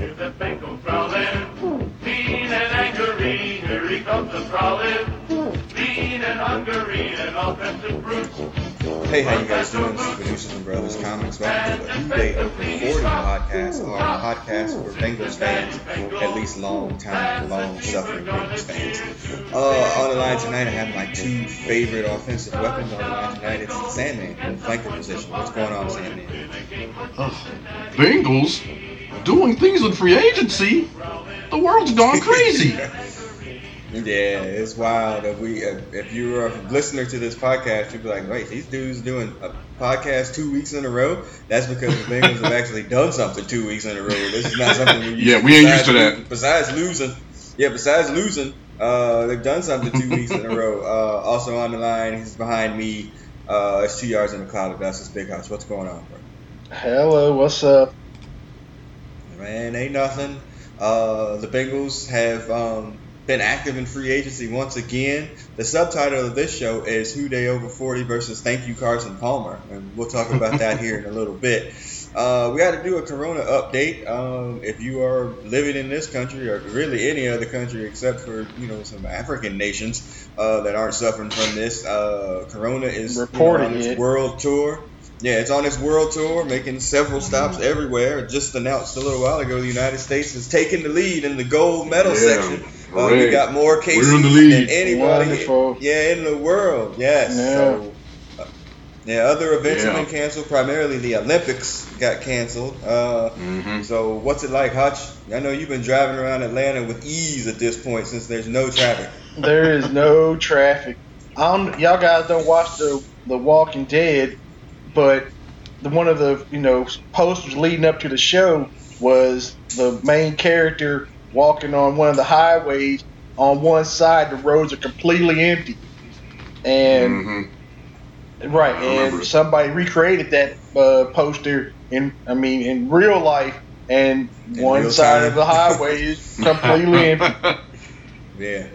Here's the Bengals prowling, mean and angry. Here he comes a prowling, mean and hungry, an offensive brute. Hey, how you guys doing? This is Producers and Brothers Comics. Welcome to the New Day Over 40 podcast, or a podcast for Bengals fans, at least long time, long suffering Bengals fans. Uh, on the line tonight, I have my two favorite offensive weapons on the line tonight. It's the Sandman in the flanker position. What's going on, Sandman? Bengals doing things in free agency. The world's gone crazy. Yeah, it's wild. If we, if if you're a listener to this podcast, you'd be like, "Wait, these dudes doing a podcast two weeks in a row?" That's because the Bengals have actually done something two weeks in a row. This is not something we Yeah, we ain't used to that. Besides losing, yeah, besides losing, uh, they've done something two weeks in a row. Uh, also on the line, he's behind me. Uh, it's two yards in the cloud of dust. It's Big House. What's going on, bro? Hello, what's up? Man, ain't nothing. Uh, the Bengals have um, been active in free agency once again. The subtitle of this show is Who Dey Over 40 versus Thank You Carson Palmer. And we'll talk about that here in a little bit. Uh, we got to do a Corona update. Um, if you are living in this country or really any other country except for you know some African nations uh, that aren't suffering from this, uh, Corona is you know, Reporting on its it. world tour. Yeah, it's on its world tour, making several stops everywhere. Just announced a little while ago, the United States is taking the lead in the gold medal Yeah, section. Uh, we hooray. got more cases We're in the lead. than anybody. Wonderful. Yeah, in the world. Yes. Yeah. So, uh, yeah, other events have been canceled. Primarily, the Olympics got canceled. Uh, hmm so, what's it like, Hutch? I know you've been driving around Atlanta with ease at this point since there's no traffic. There is no traffic. I don't, y'all guys don't watch the the Walking Dead, but the one of the you know posters leading up to the show was the main character walking on one of the highways. On one side, the roads are completely empty, and hmm right, and somebody recreated that uh, poster in I mean in real life, and In one side time. of the highway is completely empty. Yeah.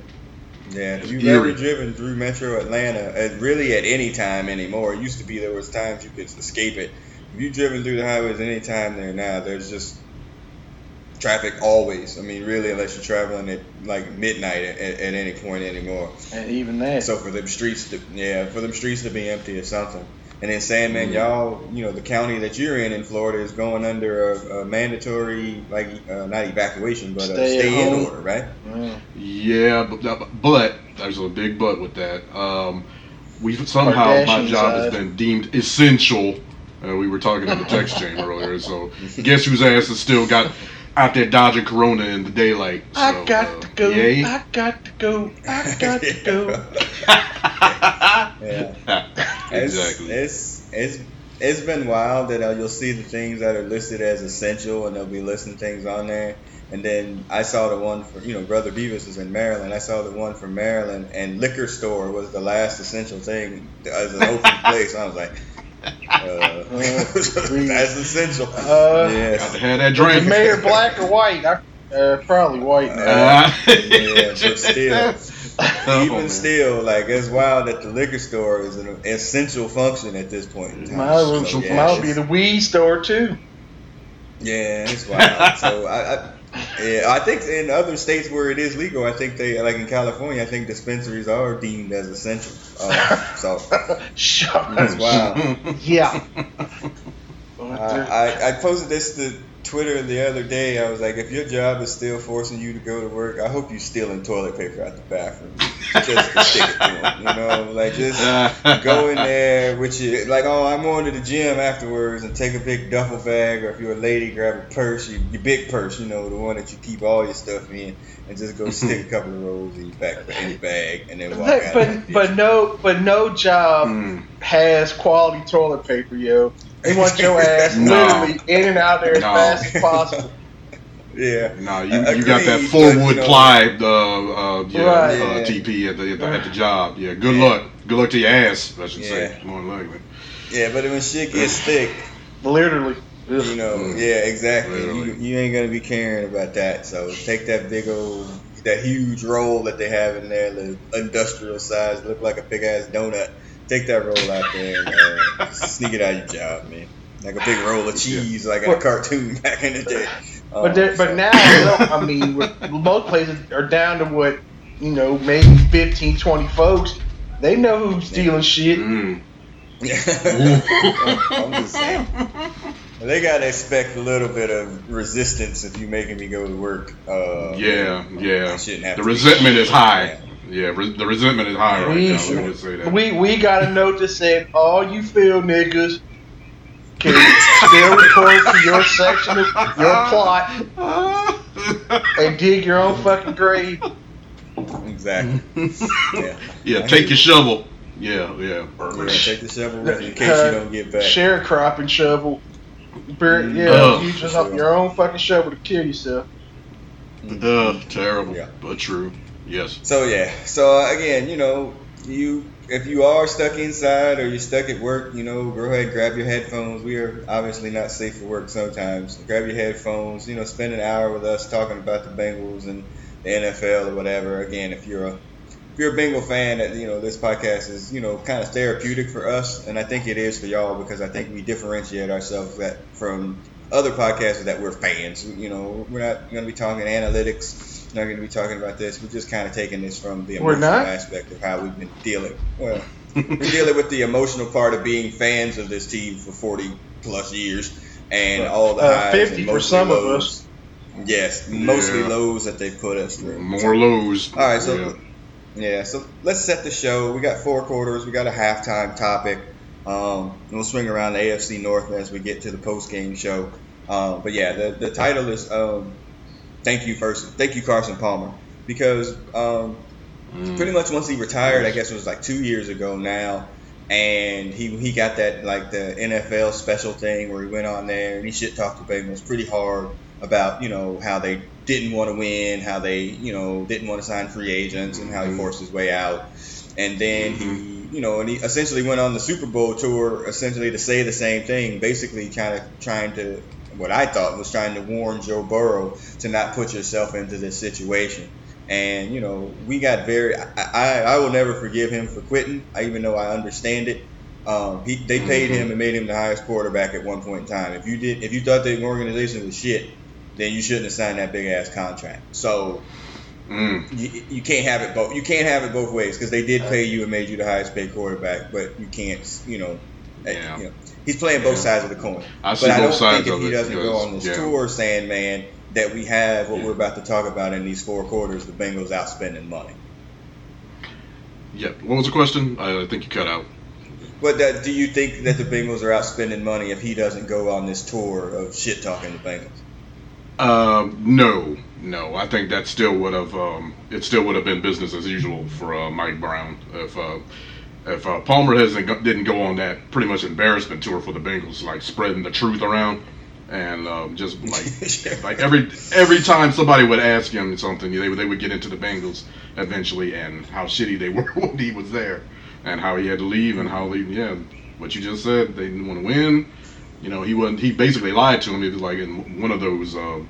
Yeah, if you've Eerie. ever driven through Metro Atlanta, uh, really at any time anymore, it used to be there was times you could escape it. If you've driven through the highways any time there now, there's just traffic always. I mean, really, unless you're traveling at like midnight at, at, at any point anymore. And even that. So for them streets to yeah, for them streets to be empty or something. And then Sandman, Mhm. y'all, you know, the county that you're in in Florida is going under a, a mandatory like uh, not evacuation, but Stay at stay in home. order, right? Mm. Yeah, but, but there's a big but with that. Um, we somehow my job side. has been deemed essential. Uh, we were talking in the text chain earlier, so guess whose ass has still got out there dodging Corona in the daylight. So, I got uh, to go. Yay. I got to go. I got to go. Yeah. Exactly. It's it's it's been wild that uh, you'll see the things that are listed as essential, and they'll be listing things on there. And then I saw the one for you know Brother Beavis is in Maryland. I saw the one for Maryland, and liquor store was the last essential thing as an open place. I was like, uh, that's essential. Uh, Got to have that the drink. mayor black or white? I, uh, probably white now. Uh, Yeah, but still. Even man. still, like it's wild that the liquor store is an essential function at this point in time. Might as well, So, yeah, might be the weed store too. Yeah, it's wild. so I, I, yeah, I think in other states where it is legal, I think they like in California, I think dispensaries are deemed as essential. Uh, so Shut that's wild. Yeah. I, I, I posted this to Twitter the other day. I was like, if your job is still forcing you to go to work, I hope you're stealing toilet paper out the bathroom just to stick it to them. You know, like just go in there with your like, oh, I'm going to the gym afterwards and take a big duffel bag, or if you're a lady, grab a purse, your, your big purse, you know, the one that you keep all your stuff in, and just go stick a couple of rolls in your back in your bag, and then walk out. but but no but no job Mm. has quality toilet paper, yo. They want your ass No. literally in and out there as No. fast as possible. yeah, No, you, you got that Agreed, four but, wood you know- ply uh, uh, yeah, Right. uh, Yeah. TP at the, at the at the job. Yeah, good Yeah. luck. Good luck to your ass. I should Yeah. say. More than likely. yeah, but when shit gets thick. Literally. You know, Mm. yeah, exactly. You, you ain't gonna be caring about that. So take that big old, that huge roll that they have in there, the industrial size, look like a big ass donut. Take that roll out there and uh, sneak it out of your job, man. Like a big roll of cheese, like in a cartoon back in the day. But there, but now, I mean, most places are down to what you know, maybe 15, 20 folks. They know who's stealing shit. Mm. I'm just saying. They gotta expect a little bit of resistance if you making me go to work. Uh, Yeah, yeah. Shouldn't have The to be- resentment is high. Yeah, re- the resentment is high right We- now. Let me just say that. We we got a note that said, "All you feel niggas can still report to your section of your plot and dig your own fucking grave." Exactly. Yeah. yeah, take your shovel. Yeah, yeah. Yeah, take the shovel with you in case Uh, you don't get back. Sharecropping shovel. Bur- Mm. Yeah, Ugh. use your, your own fucking shovel to kill yourself. Ugh, terrible, Yeah. but true. Yes. So yeah. So uh, again, you know, you if you are stuck inside or you're stuck at work, you know, go ahead grab your headphones. We are obviously not safe for work sometimes. Grab your headphones. You know, spend an hour with us talking about the Bengals and the NFL or whatever. Again, if you're a if you're a Bengal fan, that you know this podcast is you know kind of therapeutic for us, and I think it is for y'all because I think we differentiate ourselves that from other podcasts that we're fans. You know, we're not going to be talking analytics. Not going to be talking about this. We're just kind of taking this from the emotional not? aspect of how we've been dealing. Well, we're dealing with the emotional part of being fans of this team for 40 plus years and all the Uh, highs 50 and for mostly some of lows. us. Yes, mostly Yeah. lows that they've put us through. More lows. All right, so Yeah. yeah. so let's set the show. We got four quarters. We got a halftime topic. Um, and we'll swing around the AFC North as we get to the post game show. Um, but yeah, the, the title is um, thank you first. Thank you, Carson Palmer, because um, Mm. pretty much once he retired, I guess it was like two years ago now, and he he got that like the NFL special thing where he went on there and he shit talked the Bengals pretty hard about you know how they didn't want to win, how they you know didn't want to sign free agents, and how he Mhm. forced his way out, and then he you know and he essentially went on the Super Bowl tour essentially to say the same thing, basically kind of trying to what I thought was trying to warn Joe Burrow to not put yourself into this situation. And you know, we got very. I, I, I will never forgive him for quitting. I even though I understand it. Um, he, they paid him and made him the highest quarterback at one point in time. If you did, if you thought the organization was shit, then you shouldn't have signed that big ass contract. So Mm. you, you can't have it both. You can't have it both ways because they did pay you and made you the highest paid quarterback, but you can't. You know, Yeah. you know he's playing both Yeah. sides of the coin. I see But I don't sides think if he doesn't go on this yeah. tour, "Man, that we have what Yeah. we're about to talk about in these four quarters, the Bengals out spending money. Yeah. What was the question? I, I think you cut out. But that, do you think that the Bengals are out spending money if he doesn't go on this tour of shit talking the Bengals? Um, no, no. I think that still would have um, it still would have been business as usual for uh, Mike Brown if uh, if uh, Palmer hasn't didn't go on that pretty much embarrassment tour for the Bengals, like spreading the truth around and um, just like like every every time somebody would ask him something, they would they would get into the Bengals eventually and how shitty they were when he was there and how he had to leave and how they yeah what you just said they didn't want to win you know, he wasn't. He basically lied to him. It was like in one of those, uh,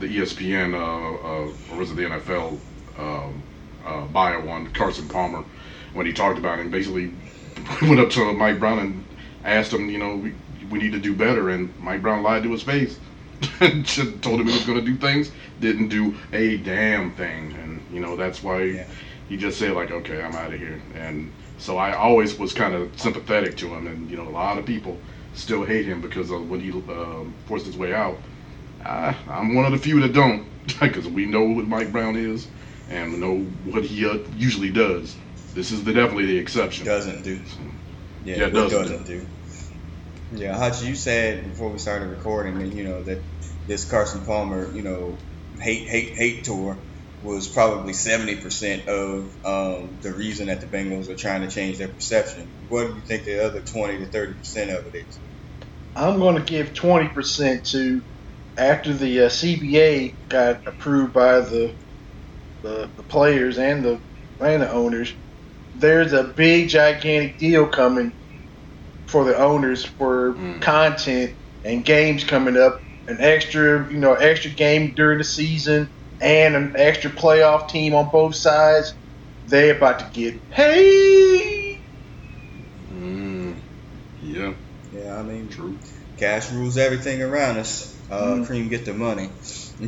the ESPN, uh, uh, or was it the NFL um, uh, bio one, Carson Palmer, when he talked about him, basically went up to Mike Brown and asked him, you know, we, we need to do better, and Mike Brown lied to his face. Told him he was going to do things, didn't do a damn thing, and you know that's why Yeah. he just said like, okay, I'm out of here, and so I always was kind of sympathetic to him, and you know a lot of people still hate him because of when he um, forced his way out. I, I'm one of the few that don't, because we know what Mike Brown is, and know what he uh, usually does. This is the, definitely the exception. Doesn't do. Yeah, Yeah, it doesn't doesn't do. Yeah, Hachi, you said before we started recording that you know that this Carson Palmer, you know, hate hate hate tour was probably seventy percent of um, the reason that the Bengals are trying to change their perception. What do you think the other twenty to thirty percent of it is? I'm going to give 20% to after the uh, CBA got approved by the, the the players and the and the owners. There's a big gigantic deal coming for the owners for Mm. content and games coming up. An extra, you know, extra game during the season and an extra playoff team on both sides. They about to get paid. Mm, yeah, Yeah, I mean, true. cash rules everything around us. Uh, mm. Cream get the money.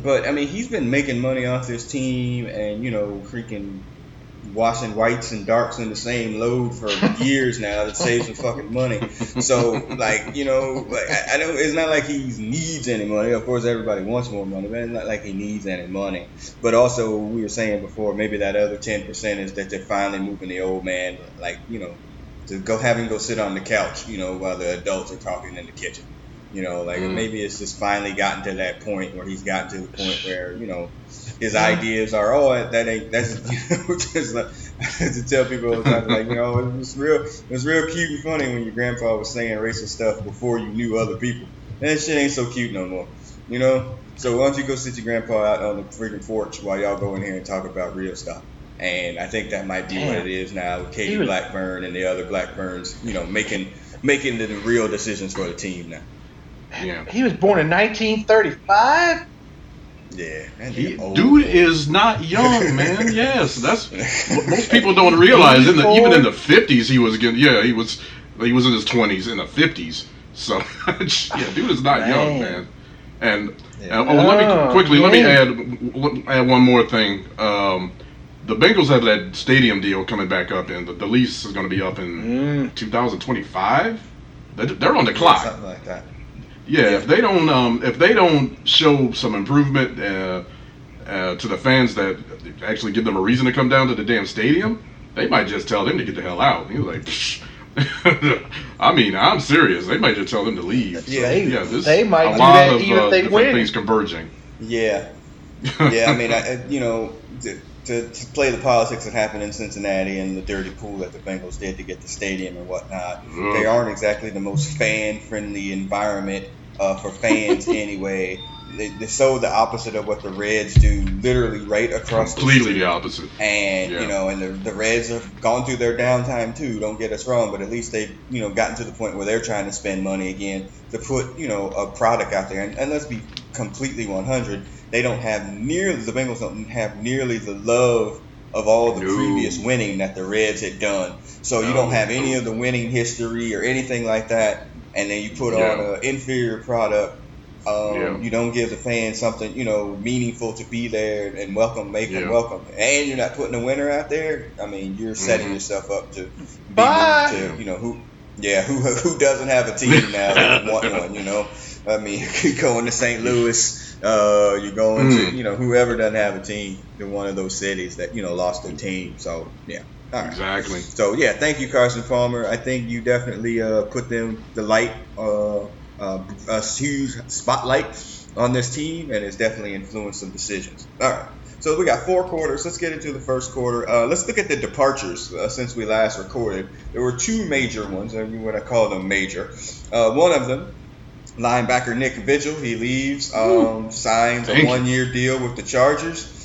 But I mean, he's been making money off this team, and you know, freaking washing whites and darks in the same load for years now to save some fucking money. So like you know, like I, I don't. It's not like he needs any money. Of course, everybody wants more money, but it's not like he needs any money. But also, we were saying before, maybe that other ten percent is that they're finally moving the old man, like you know, to go have him go sit on the couch, you know, while the adults are talking in the kitchen. You know, like mm. maybe it's just finally gotten to that point where he's gotten to the point where you know his ideas are, oh, that ain't that's you know, just like, to tell people all the time, like you know, it was real, it was real cute and funny when your grandpa was saying racist stuff before you knew other people. And that shit ain't so cute no more, you know. So why don't you go sit your grandpa out on the freaking porch while y'all go in here and talk about real stuff? And I think that might be Damn. what it is now with Katie was- Blackburn and the other Blackburns, you know, making making the real decisions for the team now. Yeah. He was born in 1935. Yeah, he, dude is not young, man. yes, that's most people don't realize. In the, even in the 50s, he was getting. Yeah, he was. He was in his 20s in the 50s. So yeah, dude is not man. young, man. And yeah. uh, oh, let me oh, quickly let me add add one more thing. Um, the Bengals have that stadium deal coming back up, and the, the lease is going to be up in mm. 2025. They're on the clock. Something like that. Yeah, if they don't um, if they don't show some improvement uh, uh, to the fans that actually give them a reason to come down to the damn stadium, they might just tell them to get the hell out. He's like, I mean, I'm serious. They might just tell them to leave. So, yeah, yeah. This, they might a do lot of even uh, they win. things converging. Yeah, yeah. I mean, I, you know, to, to, to, play the politics that happened in Cincinnati and the dirty pool that the Bengals did to get the stadium and whatnot, Ugh. they aren't exactly the most fan-friendly environment uh, for fans anyway. They, they're so the opposite of what the Reds do, literally right across the completely the, the opposite. And yeah. you know, and the, the Reds have gone through their downtime too. Don't get us wrong, but at least they've you know gotten to the point where they're trying to spend money again to put you know a product out there. And, and let's be completely 100, they don't have nearly the Bengals don't have nearly the love of all the no. previous winning that the Reds had done. So you don't have any of the winning history or anything like that and then you put yeah. on an inferior product. Um, yeah. You don't give the fans something you know meaningful to be there and welcome, make yeah. them welcome, and you're not putting a winner out there. I mean, you're setting mm-hmm. yourself up to be Bye. to you know who, yeah, who who doesn't have a team now want one. You know, I mean, you going to St. Louis. Uh, you're going mm. to you know whoever doesn't have a team in one of those cities that you know lost their team. So yeah. Right. Exactly. So yeah, thank you, Carson Palmer. I think you definitely uh, put them the light, uh, uh, a huge spotlight on this team, and it's definitely influenced some decisions. All right. So we got four quarters. Let's get into the first quarter. Uh, let's look at the departures uh, since we last recorded. There were two major ones. I mean, what I call them major. Uh, one of them, linebacker Nick Vigil, he leaves, um, signs a one-year deal with the Chargers.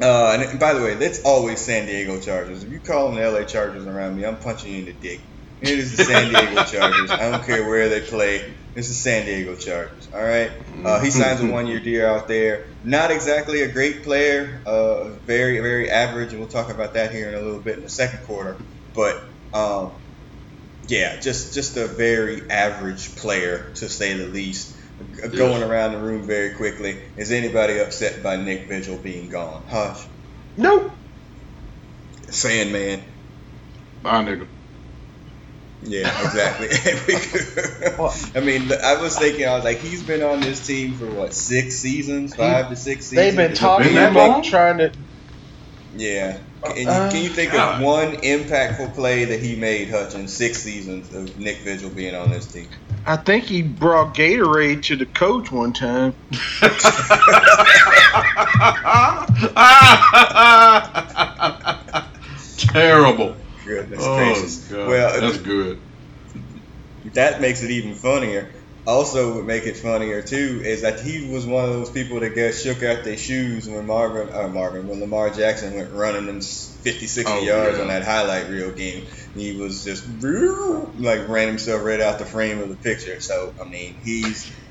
Uh, and by the way, that's always San Diego Chargers. If you call them the LA Chargers around me, I'm punching you in the dick. It is the San Diego Chargers. I don't care where they play. It's the San Diego Chargers. All right. Uh, he signs a one-year deal out there. Not exactly a great player. Uh, very, very average, and we'll talk about that here in a little bit in the second quarter. But um, yeah, just just a very average player to say the least going around the room very quickly. Is anybody upset by Nick Vigil being gone? Hush. Nope. Sandman. Bye, nigga. Yeah, exactly. I mean, I was thinking, I was like, he's been on this team for what, six seasons, five to six seasons. They've been talking about trying to. Yeah. Can you, uh, can you think of one impactful play that he made, Hutch, in six seasons of Nick Vigil being on this team? I think he brought Gatorade to the coach one time. Terrible. Goodness oh, gracious. God. Well, that's good. That makes it even funnier. Also, would make it funnier too is that he was one of those people that got shook out their shoes when Marvin, uh, Marvin, when Lamar Jackson went running them 50, 60 oh, yards yeah. on that highlight reel game he was just like ran himself right out the frame of the picture. So I mean, he's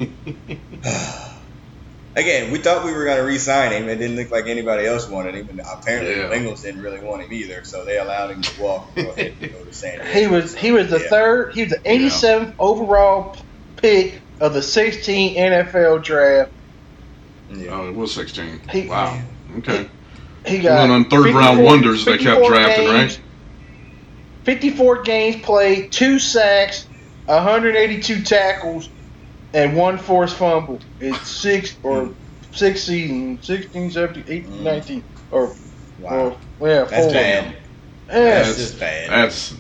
again. We thought we were going to re-sign him. It didn't look like anybody else wanted him, and apparently yeah. the Bengals didn't really want him either. So they allowed him to walk. Go ahead and go to San Diego. He was he was the yeah. third. He was the 87th yeah. overall pick of the 16 NFL draft. Yeah. Oh, it was 16. He, wow. Okay. He, he got one on third round wonders they kept drafting, games, right? 54 games played, two sacks, 182 tackles, and one forced fumble. It's six or six seasons 16, 17, 18, mm. 19. Or, wow. Or, yeah, that's four. bad. Yeah. That's, that's just bad. That's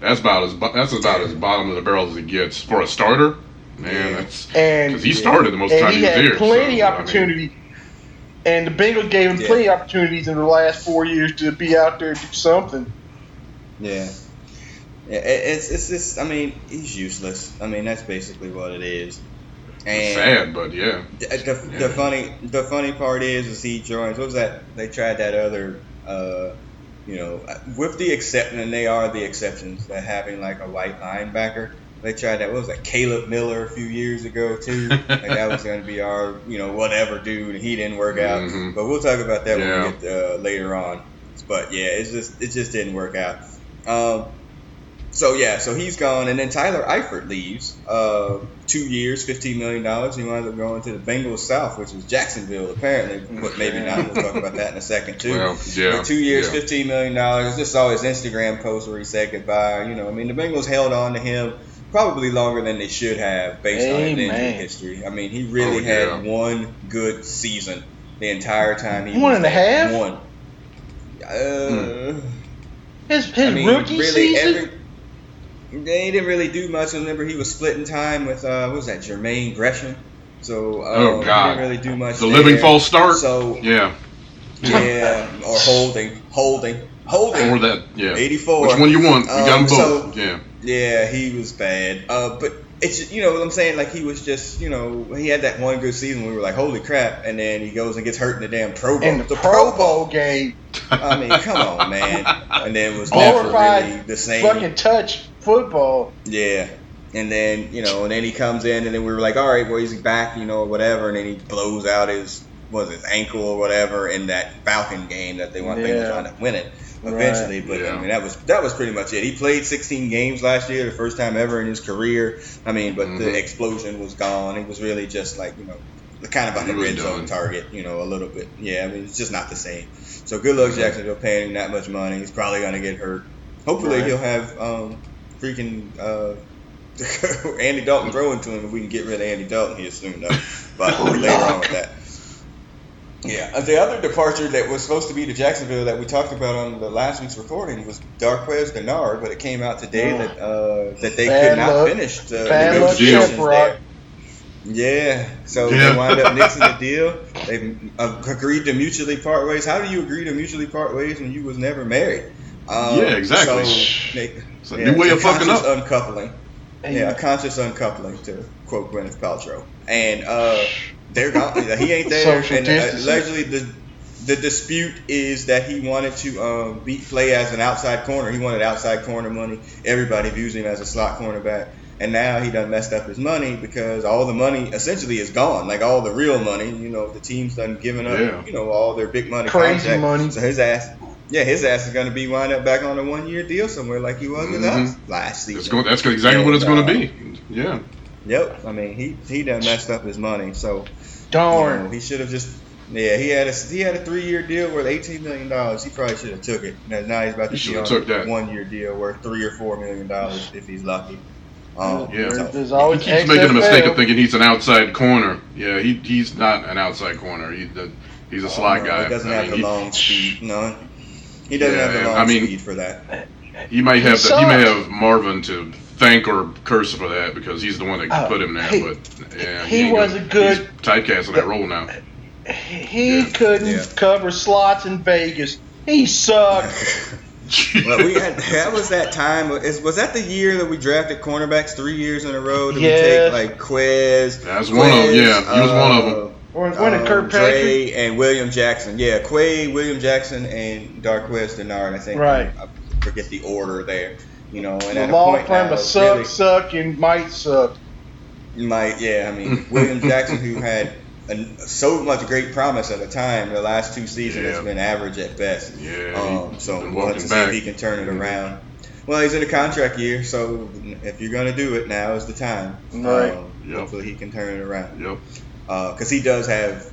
that's about as that's about as bottom of the barrel as it gets for a starter. Man, yeah. that's because he started the most and time he, he was had here. Plenty so, opportunity. I mean, and the Bengals gave him yeah. plenty of opportunities in the last four years to be out there and do something. Yeah. Yeah, it's it's just. I mean, he's useless. I mean, that's basically what it is. And sad, but yeah. The, the, yeah. the, funny the funny part is, is he joins. What was that? They tried that other. Uh, you know, with the exception, and they are the exceptions, that having like a white linebacker. They tried that. What was that? Caleb Miller a few years ago too. like that was going to be our, you know, whatever dude, and he didn't work out. Mm-hmm. But we'll talk about that yeah. when we get uh, later on. But yeah, it's just it just didn't work out. Um, so yeah, so he's gone, and then Tyler Eifert leaves. Uh, two years, fifteen million dollars. He winds up going to the Bengals South, which is Jacksonville, apparently. But maybe not. We'll talk about that in a second too. Well, yeah, but two years, yeah. fifteen million dollars. Just saw his Instagram post where he said goodbye. You know, I mean, the Bengals held on to him probably longer than they should have based Amen. on his injury history. I mean, he really Oh, yeah. had one good season the entire time he One and a One. Uh, His his I mean, rookie really season. every. They didn't really do much. I remember he was splitting time with uh, what was that Jermaine Gresham. So uh, Oh, he God. didn't really do much. The there. living false start. So yeah, yeah, or holding, holding, holding. or that. Yeah. 84. Which one you want? We got them Um, so- both. yeah. Yeah, he was bad. Uh, but it's you know what I'm saying. Like he was just you know he had that one good season. We were like holy crap, and then he goes and gets hurt in the damn Pro Bowl. in the, Pro Bowl game. I mean, come on, man. And then it was never really the same. fucking touch football. Yeah. And then, you know, and then he comes in, and then we were like, all right, well, he's back, you know, or whatever. And then he blows out his, was his ankle or whatever in that Falcon game that they want they were Yeah. trying to win it eventually. But Yeah. I mean, that was that was pretty much it. He played 16 games last year, the first time ever in his career. I mean, but Mhm. the explosion was gone. It was really just like, you know, kind of like He a red zone done. target, you know, a little bit. Yeah, I mean, it's just not the same. So good luck, Mhm. Jacksonville, paying him that much money. He's probably going to get hurt. Hopefully, Right. he'll have um, freaking uh, Andy Dalton throwing to him if we can get rid of Andy Dalton here soon, though. But Oh, later on Lord. with that. Yeah, the other departure that was supposed to be to Jacksonville that we talked about on the last week's recording was Darqueze Dennard, but it came out today Oh. that uh, that they Bad could not luck. finish the Bad negotiations there. Yeah, so Yeah. they wind up nixing the deal. They uh, agreed to mutually part ways. How do you agree to mutually part ways when you was never married? Um, Yeah, exactly. So they, It's a yeah, new way of fucking conscious up. uncoupling. Yeah, a conscious uncoupling to quote Gwyneth Paltrow. And uh, they're gone. he ain't there. Social and uh, allegedly, the the dispute is that he wanted to um, be play as an outside corner. He wanted outside corner money. Everybody views him as a slot cornerback. And now he done messed up his money because all the money essentially is gone. Like all the real money, you know, the team's done giving up, Yeah. you know, all their big money Crazy contracts. money. So his ass, yeah, his ass is going to be wind up back on a one year deal somewhere like he was with Mhm. us last season. That's, going, that's exactly what it's going to be. Yeah. Yep. I mean, he he done messed up his money. So you Darn. know, he should have just. Yeah, he had a he had a three year deal worth eighteen million dollars. He probably should have took it. Now, now he's about to should be on took a one year deal worth three or four million dollars if he's lucky. Um, Yeah. so- There's He always keeps making a mistake of thinking he's an outside corner. Yeah, he he's not an outside corner. He, the, he's a slot no, guy. He doesn't I have mean, the he- long speed. No, he doesn't Yeah, have the long I mean- speed for that. He might have He the, he may have Marvin to thank or curse for that because he's the one that Oh, put him there. he- but yeah, he ain't was gonna- a good- He's typecast in that role now. He Yeah. couldn't Yeah. cover slots in Vegas. He sucked. well, we had that was that time. Is, was that the year that we drafted cornerbacks three years in a row? Did Yes. we take like Quiz? That's one of- Quiz, yeah, he was one of them. Uh, When, when did um, Kirkpatrick? Dre and William Jackson. Yeah, Quay, William Jackson, and Darqueze Dennard. I think. Right. I forget the order there. You know, and The at a law point firm now, of suck, really, suck, and might suck. might yeah. I mean, William Jackson, who had a, so much great promise at the time, the last two seasons Yeah. has been average at best. Yeah, Um, so we'll have walking to see if he can turn it around. Well, he's in a contract year, so if you're going to do it, now is the time. Right. Um, Yep. Hopefully he can turn it around. Yep. Because he does have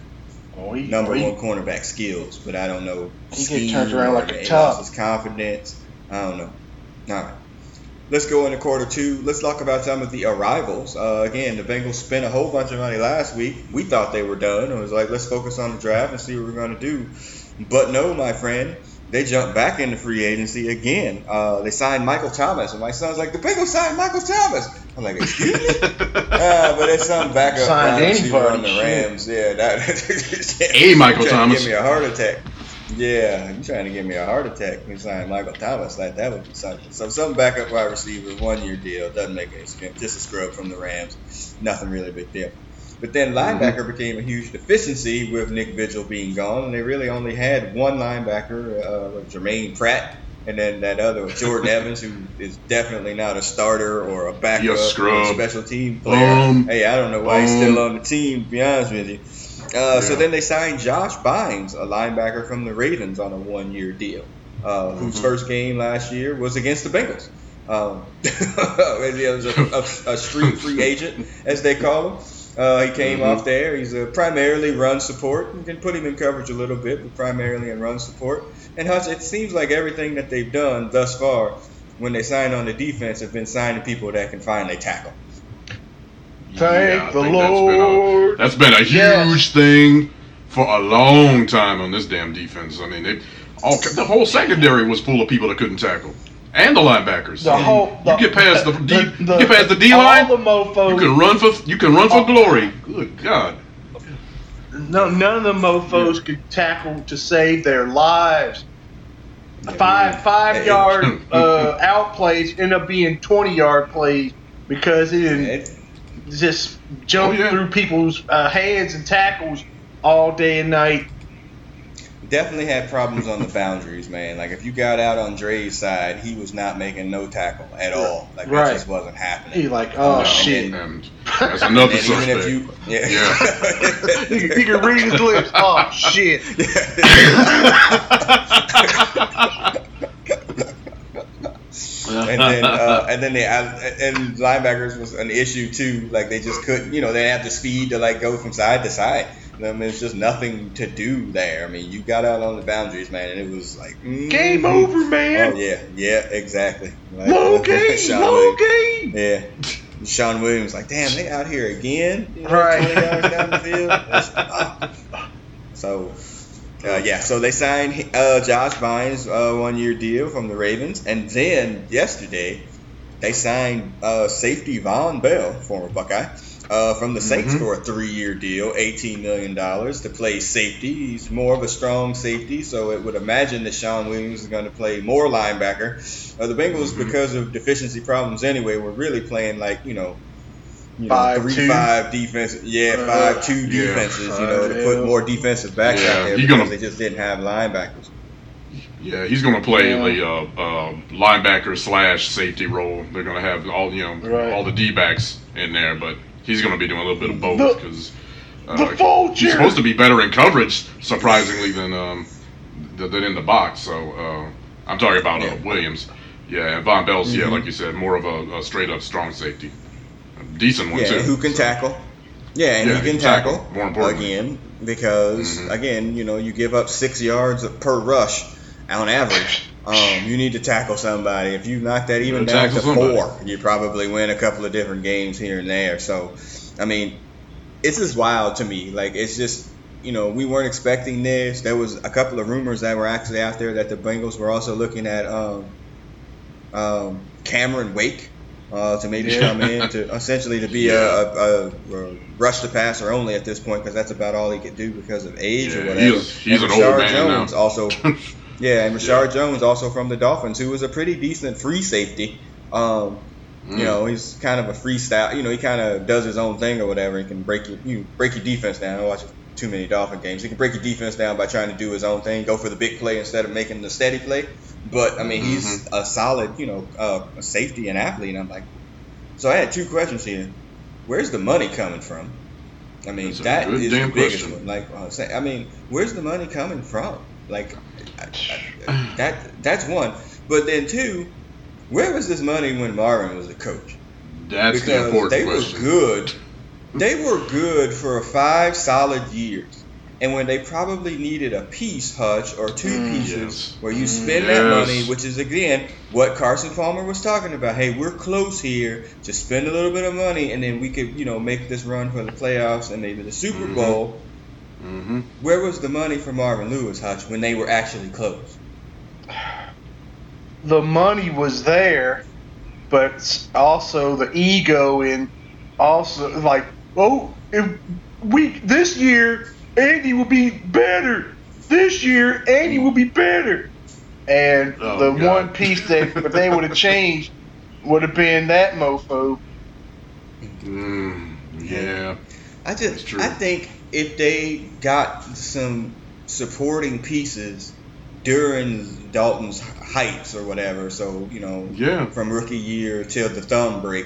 Oh, he, number oh, he- one cornerback skills, but I don't know. He get scheme turned around like or a he top. His confidence. I don't know. All right. Let's go into quarter two. Let's talk about some of the arrivals. Uh, again, the Bengals spent a whole bunch of money last week. We thought they were done. It was like, let's focus on the draft and see what we're going to do. But no, my friend, they jumped back into free agency again. Uh, they signed Michael Thomas, and my son's like, the Bengals signed Michael Thomas. I'm like, excuse me? uh, but it's some backup Signed wide receiver anybody, on the. Rams. Yeah, that. A Michael You're trying to Thomas. Give me a heart attack. Yeah, you trying to give me a heart attack? You signed Michael Thomas. Like that would be something. So some backup wide receiver, one year deal, doesn't make any sense. Just a scrub from the Rams. Nothing really big deal. But then linebacker became a huge deficiency with Nick Vigil being gone, and they really only had one linebacker, uh, Germaine Pratt, and then that other Jordan Evans, who is definitely not a starter or a backup You or a special team player. Boom. hey, I don't know why he's still on the team. To be honest with you. Uh, So then they signed Josh Bynes, a linebacker from the Ravens, on a one-year deal, uh, whose Mhm. first game last year was against the Bengals. Um, he was a, a, a street free agent, as they call him. Uh, he came Mhm. off there. He's a primarily run support. You can put him in coverage a little bit, but primarily in run support. And Hutch, it seems like everything that they've done thus far, when they signed on the defense, have been signing people that can finally tackle. Thank I the Lord. That's been a, that's been a Yes. huge thing for a long time on this damn defense. I mean, they, all the whole secondary was full of people that couldn't tackle, and the linebackers. The You- whole you get past the, D, you get past the D all line. the mofos. You can run for you can run for glory. Good God. No, none of the mofos could tackle to save their lives. Yeah, Five man. five Hey, yard uh, out plays end up being twenty yard plays because he didn't It, just jump Oh, yeah. through people's uh, hands and tackles all day and night. Definitely had problems on the boundaries, man. Like if you got out on Dre's side, he was not making no tackle at all. Like Right. that just wasn't happening. He like, oh No, shit. And that's another And even if you, yeah, you, can- you can read his lips. Oh shit. and then uh, and then they and linebackers was an issue too. Like they just couldn't, you know, they didn't have the speed to like go from side to side. I mean, it's just nothing to do there. I mean, you got out on the boundaries, man, and it was like mm, Game over, man. Oh yeah, yeah, exactly. Like, game, Williams. game. Yeah. Shawn Williams, like, damn, they out here again. You know, Right. down the field. That's-. So, uh, yeah, so they signed uh, Josh Bynes, uh, one year deal from the Ravens. And then yesterday, they signed uh, safety Vonn Bell, former Buckeye, uh, from the Saints Mhm. for a three year deal, $18 million to play safety. He's more of a strong safety, so it would imagine that Shawn Williams is going to play more linebacker. Uh, the Bengals, Mhm. because of deficiency problems anyway, were really playing like, you know, you know, Five, three two. five defense, yeah, Uh, five two yeah, defenses, you know, to put more defensive backs Yeah, out there because gonna- they just didn't have linebackers. Yeah, he's going to play Yeah. the uh, uh, linebacker slash safety role. They're going to have all you know Right. all the D backs in there, but he's going to be doing a little bit of both because vulture! he's supposed to be better in coverage, surprisingly, than um, th- than in the box. So uh, I'm talking about Yeah. uh, Williams. Yeah, and Vonn Bell's yeah, Mhm. like you said, more of a, a straight up strong safety, a decent one Yeah, too. who can So, tackle? Yeah, and Yeah, he can tackle, tackle, more importantly. again because Mhm. again, you know, you give up six yards per rush on average. Um, you need to tackle somebody. If you knock that even down to somebody. four, you probably win a couple of different games here and there. So, I mean, it's just wild to me. Like it's just you know we weren't expecting this. There was a couple of rumors that were actually out there that the Bengals were also looking at um, um, Cameron Wake uh, to maybe Yeah. come in to essentially to be Yeah. a, a, a rush the passer only at this point because that's about all he could do because of age or whatever. he's- he's an old man now. Jones also, yeah, and Reshad Jones also from the Dolphins, who was a pretty decent free safety. Um, Mm. you know, he's kind of a freestyle. You know, he kind of does his own thing or whatever. He can break your, you break your defense down. I watch too many Dolphin games. He can break your defense down by trying to do his own thing, go for the big play instead of making the steady play. But I mean, he's Mm-hmm. a solid, you know, uh, a safety and athlete. And I'm like, so I had two questions here. Where's the money coming from? I mean, That's a that good is the biggest question. one. Like, uh, say, I mean, where's the money coming from? Like, that that's one. But then two, Where was this money when Marvin was a coach? That's because the important they question. were good. They were good for five solid years. And when they probably needed a piece, Hutch, or two Mm. pieces, Yes. where you Mm. spend that money, which is again what Carson Palmer was talking about. Hey, we're close here. Just spend a little bit of money, and then we could, you know, make this run for the playoffs and maybe the Super Mhm. Bowl. Hmm Where was the money for Marvin Lewis, Hutch, when they were actually close? the money was there, but also the ego and also like, oh, if we this year Andy will be better. This year Andy will be better. And Oh, the God. one piece that if they would have changed would have been that mofo. Mm, yeah. I just. I think if they got some supporting pieces during Dalton's heights or whatever, so you know, Yeah. from rookie year till the thumb break,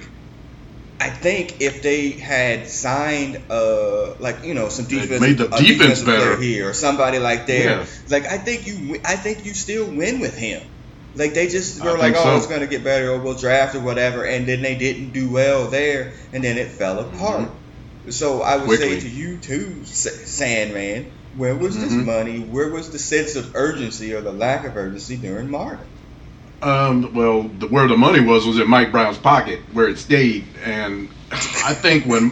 I think if they had signed, uh, like you know, some defense, made the defense player better. here or somebody like that, Yeah. like I think you, I think you still win with him. Like they just I were like, oh, so. it's gonna get better, or we'll draft or whatever, and then they didn't do well there, and then it fell apart. So I would Mm-hmm. Quickly. say to you too, Sandman, where was this Mhm. money? Where was the sense of urgency or the lack of urgency during Marvin? Um, well, the, where the money was was in Mike Brown's pocket, where it stayed. And I think when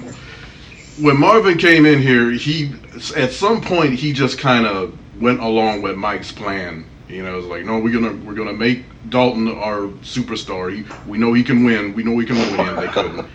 when Marvin came in here, he at some point he just kind of went along with Mike's plan. You know, it's like, no, we're gonna we're gonna make Dalton our superstar. He, we know he can win. We know we can win. They couldn't,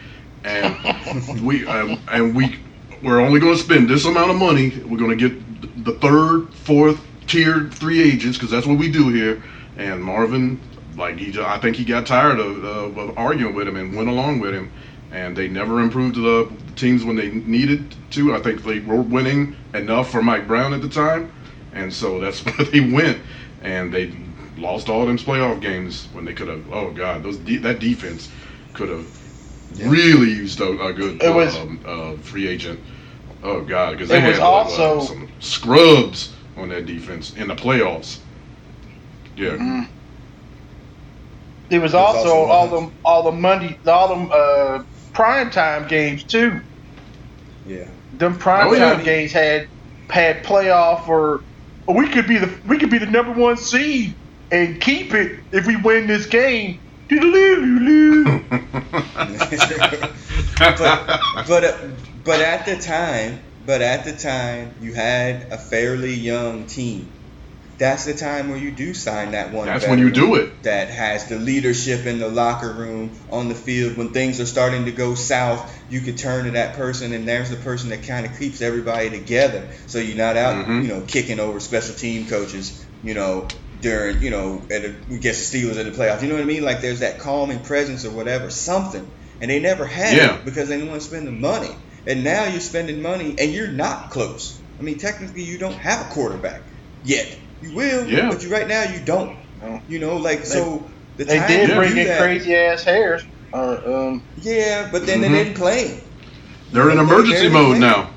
and we um, and we we're only going to spend this amount of money. We're going to get the third, fourth tier free agents because that's what we do here. And Marvin, like he, I think he got tired of, uh, of arguing with him and went along with him. And they never improved the teams when they needed to. I think they were winning enough for Mike Brown at the time, and so that's where they went. And they lost all of them playoff games when they could have. Oh God, those de- that defense could have Yeah. really used a, a good It was- um, uh, free agent. Oh God, because they was had uh, some scrubs on that defense in the playoffs. Yeah, Mm. It was It was also also all one- them all the Monday all the uh, prime time games too. Yeah. Them prime Oh, yeah. time games had had playoff or or we could be the we could be the number one seed and keep it if we win this game. But but uh, but at the time, but at the time, you had a fairly young team. That's the time where you do sign that one. That's when you do it. That has the leadership in the locker room, on the field. When things are starting to go south, you could turn to that person, and there's the person that kind of keeps everybody together. So you're not out, Mhm. you know, kicking over special team coaches, you know, during, you know, at a, against the Steelers in the playoffs. You know what I mean? Like there's that calming presence or whatever, something. And they never had Yeah. it because they didn't want to spend the money. And now you're spending money and you're not close. I mean, technically, you don't have a quarterback yet. You will, Yeah. but you right now you don't. You know, like so. The they time did bring in that- crazy ass hairs. Uh, um, Yeah, but then Mhm. they didn't play. They're in They emergency barely mode played. now.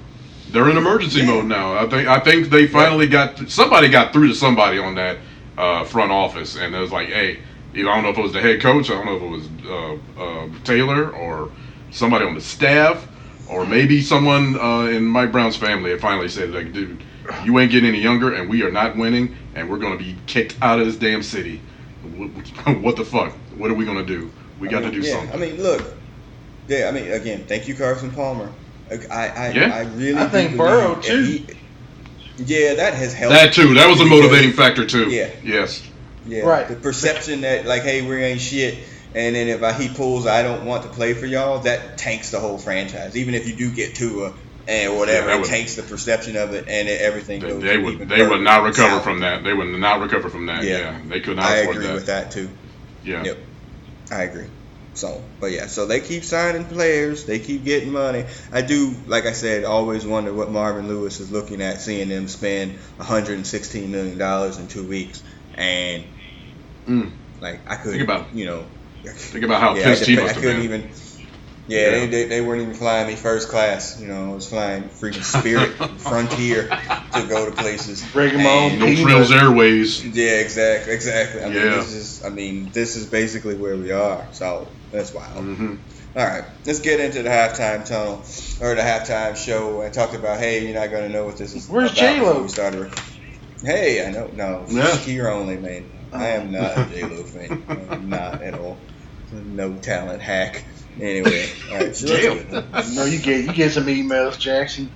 They're in emergency Yeah. mode now. I think I think they finally got somebody got through to somebody on that uh, front office, and it was like, hey, I don't know if it was the head coach, I don't know if it was uh, uh, Taylor or somebody on the staff, or maybe someone uh, in Mike Brown's family. Had finally said, like, dude, you ain't getting any younger, and we are not winning, and we're gonna be kicked out of this damn city. What, what the fuck? What are we gonna do? We got I mean, to do yeah, something. I mean, look. Yeah, I mean, again, thank you, Carson Palmer. I, I, Yeah. I really. I think believe Burrow, too. he- yeah, that has helped. that too. That was a motivating factor too. Yeah. Yes. Yeah, Right. The perception that like, hey, we ain't shit, and then if I, he pulls, I don't want to play for y'all. That tanks the whole franchise. Even if you do get Tua and eh, whatever, Yeah, that it would- tanks the perception of it, and it, everything They, goes. they would even they would not recover south. from that. They would not recover from that. Yeah. Yeah, they could not I afford agree that. with that too. Yeah. Yep. I agree. So, but yeah, so they keep signing players, they keep getting money. I do, like I said, always wonder what Marvin Lewis is looking at, seeing them spend 116 million dollars in two weeks, and Mm. like I couldn't, Think about- you know, Think about how yeah, pissed I, I couldn't even. Yeah, Yeah. They, they, they weren't even flying me first class. You know, I was flying freaking Spirit, Frontier. to go to places. Bring 'em on, And- No frills airways. Yeah, exactly, exactly. I mean, this is, I mean, this is basically where we are. So that's wild. hmm All right, let's get into the halftime tunnel or the halftime show I talked about. Hey, you're not gonna know what this is. Where's about J-Lo? We started. Hey, I know. No, Yeah. here only, man. I am not a J Lo fan. I'm not at all. No talent hack. Anyway, all right. So let's No, you get you get some emails, Jackson.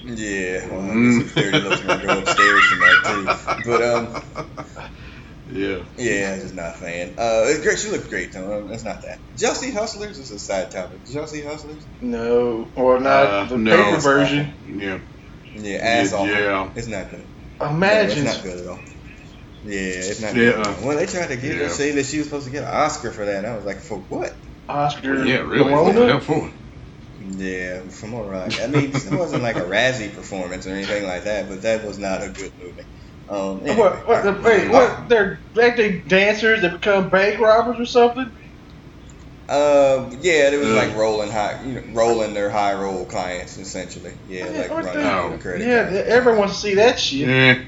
Yeah, well, Mm. it's dirty looks gonna go upstairs tonight too. But um, Yeah. yeah, just not a fan. Uh, it's great. She looked great though. Um, That's not that. Did y'all see Hustlers? It's a side topic. Did y'all see Hustlers? No, or not Uh, the no. paper version. Yeah. Yeah, ass Yeah, off. yeah. It's not good. Imagine. No, it's not good at all. Yeah, it's not Yeah. good. At all. Well, they tried to give her say that she was supposed to get an Oscar for that, and I was like, for what? Oscar. Yeah, really. What the Corona? hell for? Yeah, from all right. I mean, it wasn't like a Razzie performance or anything like that, but that was not a good movie. Um, anyway, What? What? The, wait, what? They're like they dancers that become bank robbers or something? Um, yeah, it was Ugh. like rolling high, you know, rolling their high roll clients essentially. Yeah, like running the- through the Oh. credit Yeah, card. everyone wants to see that shit. Yeah.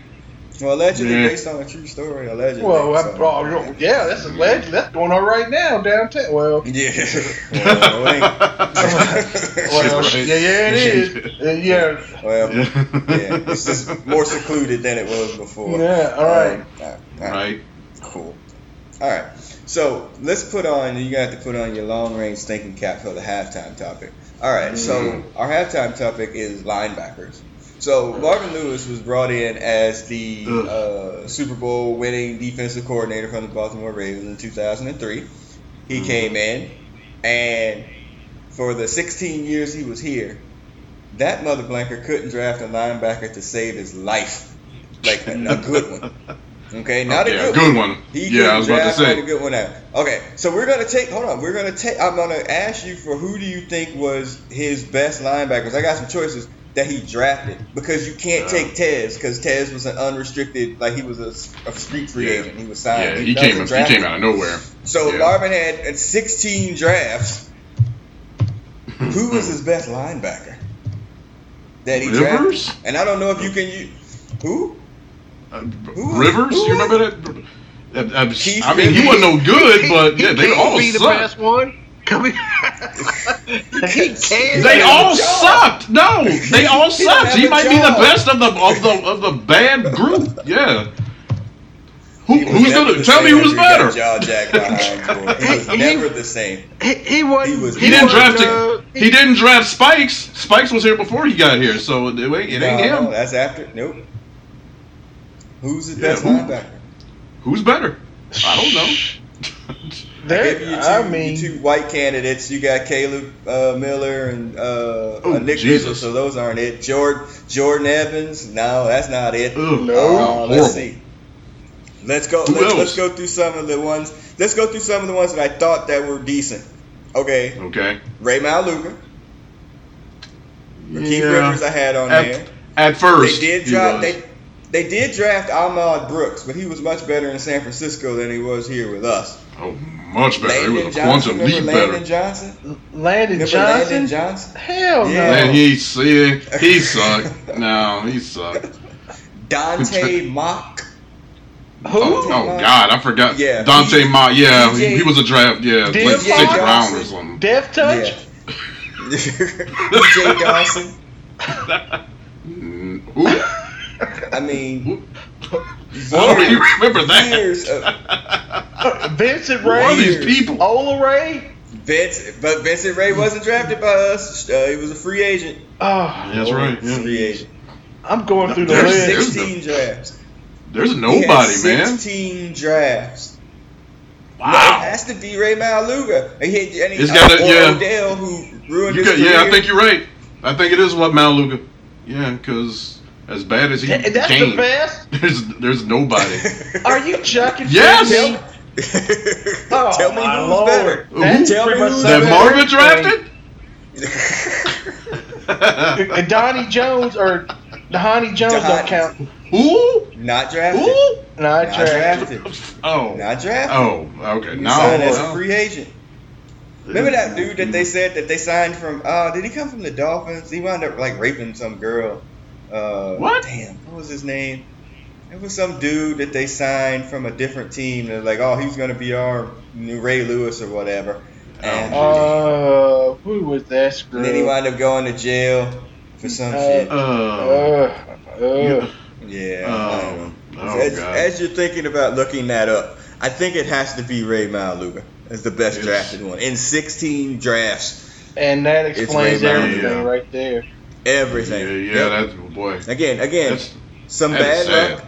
Well, allegedly Yeah. based on a true story. Allegedly. Well, I, so- oh, yeah, that's a legend. That's going on right now downtown. Well, Yeah. well, well, Right. yeah, yeah, it is. Uh, yeah, well, Yeah. yeah, it's just more secluded than it was before. yeah. All right. Um, all right, all right. Right. Cool. All right. So let's put on. You got to put on your long range thinking cap for the halftime topic. All right. So Mhm. our halftime topic is linebackers. So Marvin Lewis was brought in as the uh, Super Bowl winning defensive coordinator from the Baltimore Ravens in 2003. He Mhm. came in, and for the 16 years he was here, that mother blanker couldn't draft a linebacker to save his life, like a, a good one. Okay, not a yeah, good, good one. one. He yeah, I was about to say. a good one out. Okay, so we're gonna take. Hold on, we're gonna take. I'm gonna ask you for who do you think was his best linebackers? I got some choices that he drafted because you can't take Tez because Tez was an unrestricted, like he was a, a street free Yeah. agent. He was signed. Yeah, he wasn't came. He came out of nowhere. So Yeah. Marvin had uh, 16 drafts. Who was his best linebacker that he drafted? Rivers? And I don't know if you can use who. Uh, Who- Rivers? who- you remember that? Uh, uh, I mean, he wasn't no good, but yeah, they all be the best one. Come here. he can. They all sucked. No, they all sucked. have He might be the best of the of the of the bad group. Yeah. Who, who's gonna the tell me who's after he got better? Jaw jacked behind. He was He- never the same. He, he wasn't. He was- He didn't draft uh, it. He didn't draft Spikes. Spikes was here before he got here, so it ain't, it ain't No, no, him. that's after. Nope. Who's the Yeah, best who- linebacker? Who's better? I don't know. I There, gave you two, I mean, two white candidates. You got Caleb uh, Miller and uh, Oh, uh, Nick Jesus. Rizzo, so those aren't it. Jordan Jordan Evans, no, that's not it. Ugh, No. Uh, let's see. Let's go. Let's, let's go through some of the ones. Let's go through some of the ones that I thought that were decent. Okay, Okay. Rey Maualuga, Keith Yeah. Rivers, I had on At, there. at first, They did he draft. They they did draft Ahmad Brooks, but he was much better in San Francisco than he was here with us. oh, much better. It Landon was a Johnson, quantum leap Landon better. Johnson? Landon Remember Johnson. Landon Johnson? Hell Yeah. no. Man, he see, he sucked. No, he sucked. Dante Mock. Who? Oh, oh God, I forgot. Yeah. Dante He- DJ. Yeah, he, DJ he was a draft. Yeah, DJ like sixth Johnson. round or something. Death touch. DJ Dawson. Mm, Who? I mean, I don't even remember that. years of uh, uh, Vincent Who are Ray. these people? Ola Ray. Vince, but Vincent Rey wasn't drafted by us. Uh, he was a free agent. Oh, That's right. yeah. Free agent. I'm going through the There's- list. there's- 16 drafts. There's He nobody, had man. 16 drafts. No, it Wow. has to be Rey Maualuga. And he, and he, It's gotta- or yeah. Odell, who ruined You his got, yeah, I think you're right. I think it is what Maualuga. Yeah, because as bad as he Th- That's came, the best. there's there's nobody. Are you chucking? Yes! me? Oh, Tell me who's Lord. better. That's Tell me who's that something Marvin everything. drafted? And Dhani Jones or Dhani Jones Don- don't count. Who? Not drafted. Who? Not Not drafted. drafted. Oh. Not drafted. Oh, okay. He No. signed as a free agent. Remember that dude that they said that they signed from? Uh, did he come from the Dolphins? He wound up like raping some girl. Uh, What? Damn, what was his name? It was some dude that they signed from a different team. They're like, oh, he's gonna be our new Ray Lewis or whatever. And, Uh, who was that screw? and then he wound up going to jail for some Uh, shit. Uh, Uh, uh, Yeah. Oh, I oh, as, as you're thinking about looking that up, I think it has to be Rey Maualuga as the best Yes. drafted one in 16 drafts. and that explains everything yeah. right there. Yeah, Everything. yeah, Yep. that's boy. again, again, That's some that bad is sad. luck.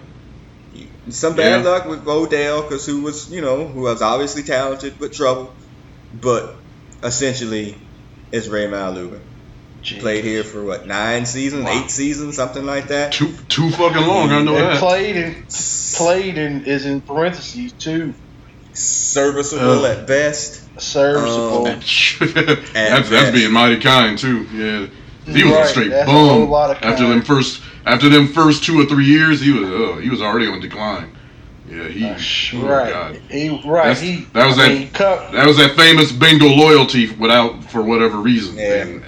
Some bad Yeah. luck with Odell because who was, you know, who was obviously talented but trouble, but essentially, it's Rey Maualuga. Played here for what nine seasons, Wow. eight seasons, something like that. too too fucking long. I know And that. played in played in is in parentheses too. Serviceable Uh. at best. Serviceable. Um, that's that's being mighty kind too. Yeah, he was Right, a straight that's bum after them first after them first two or three years. He was uh, he was already on decline. Yeah, he Uh, oh, right. God. He right. That's- he that was I that- mean, That was that famous Bengal loyalty without for whatever reason. Yeah. And,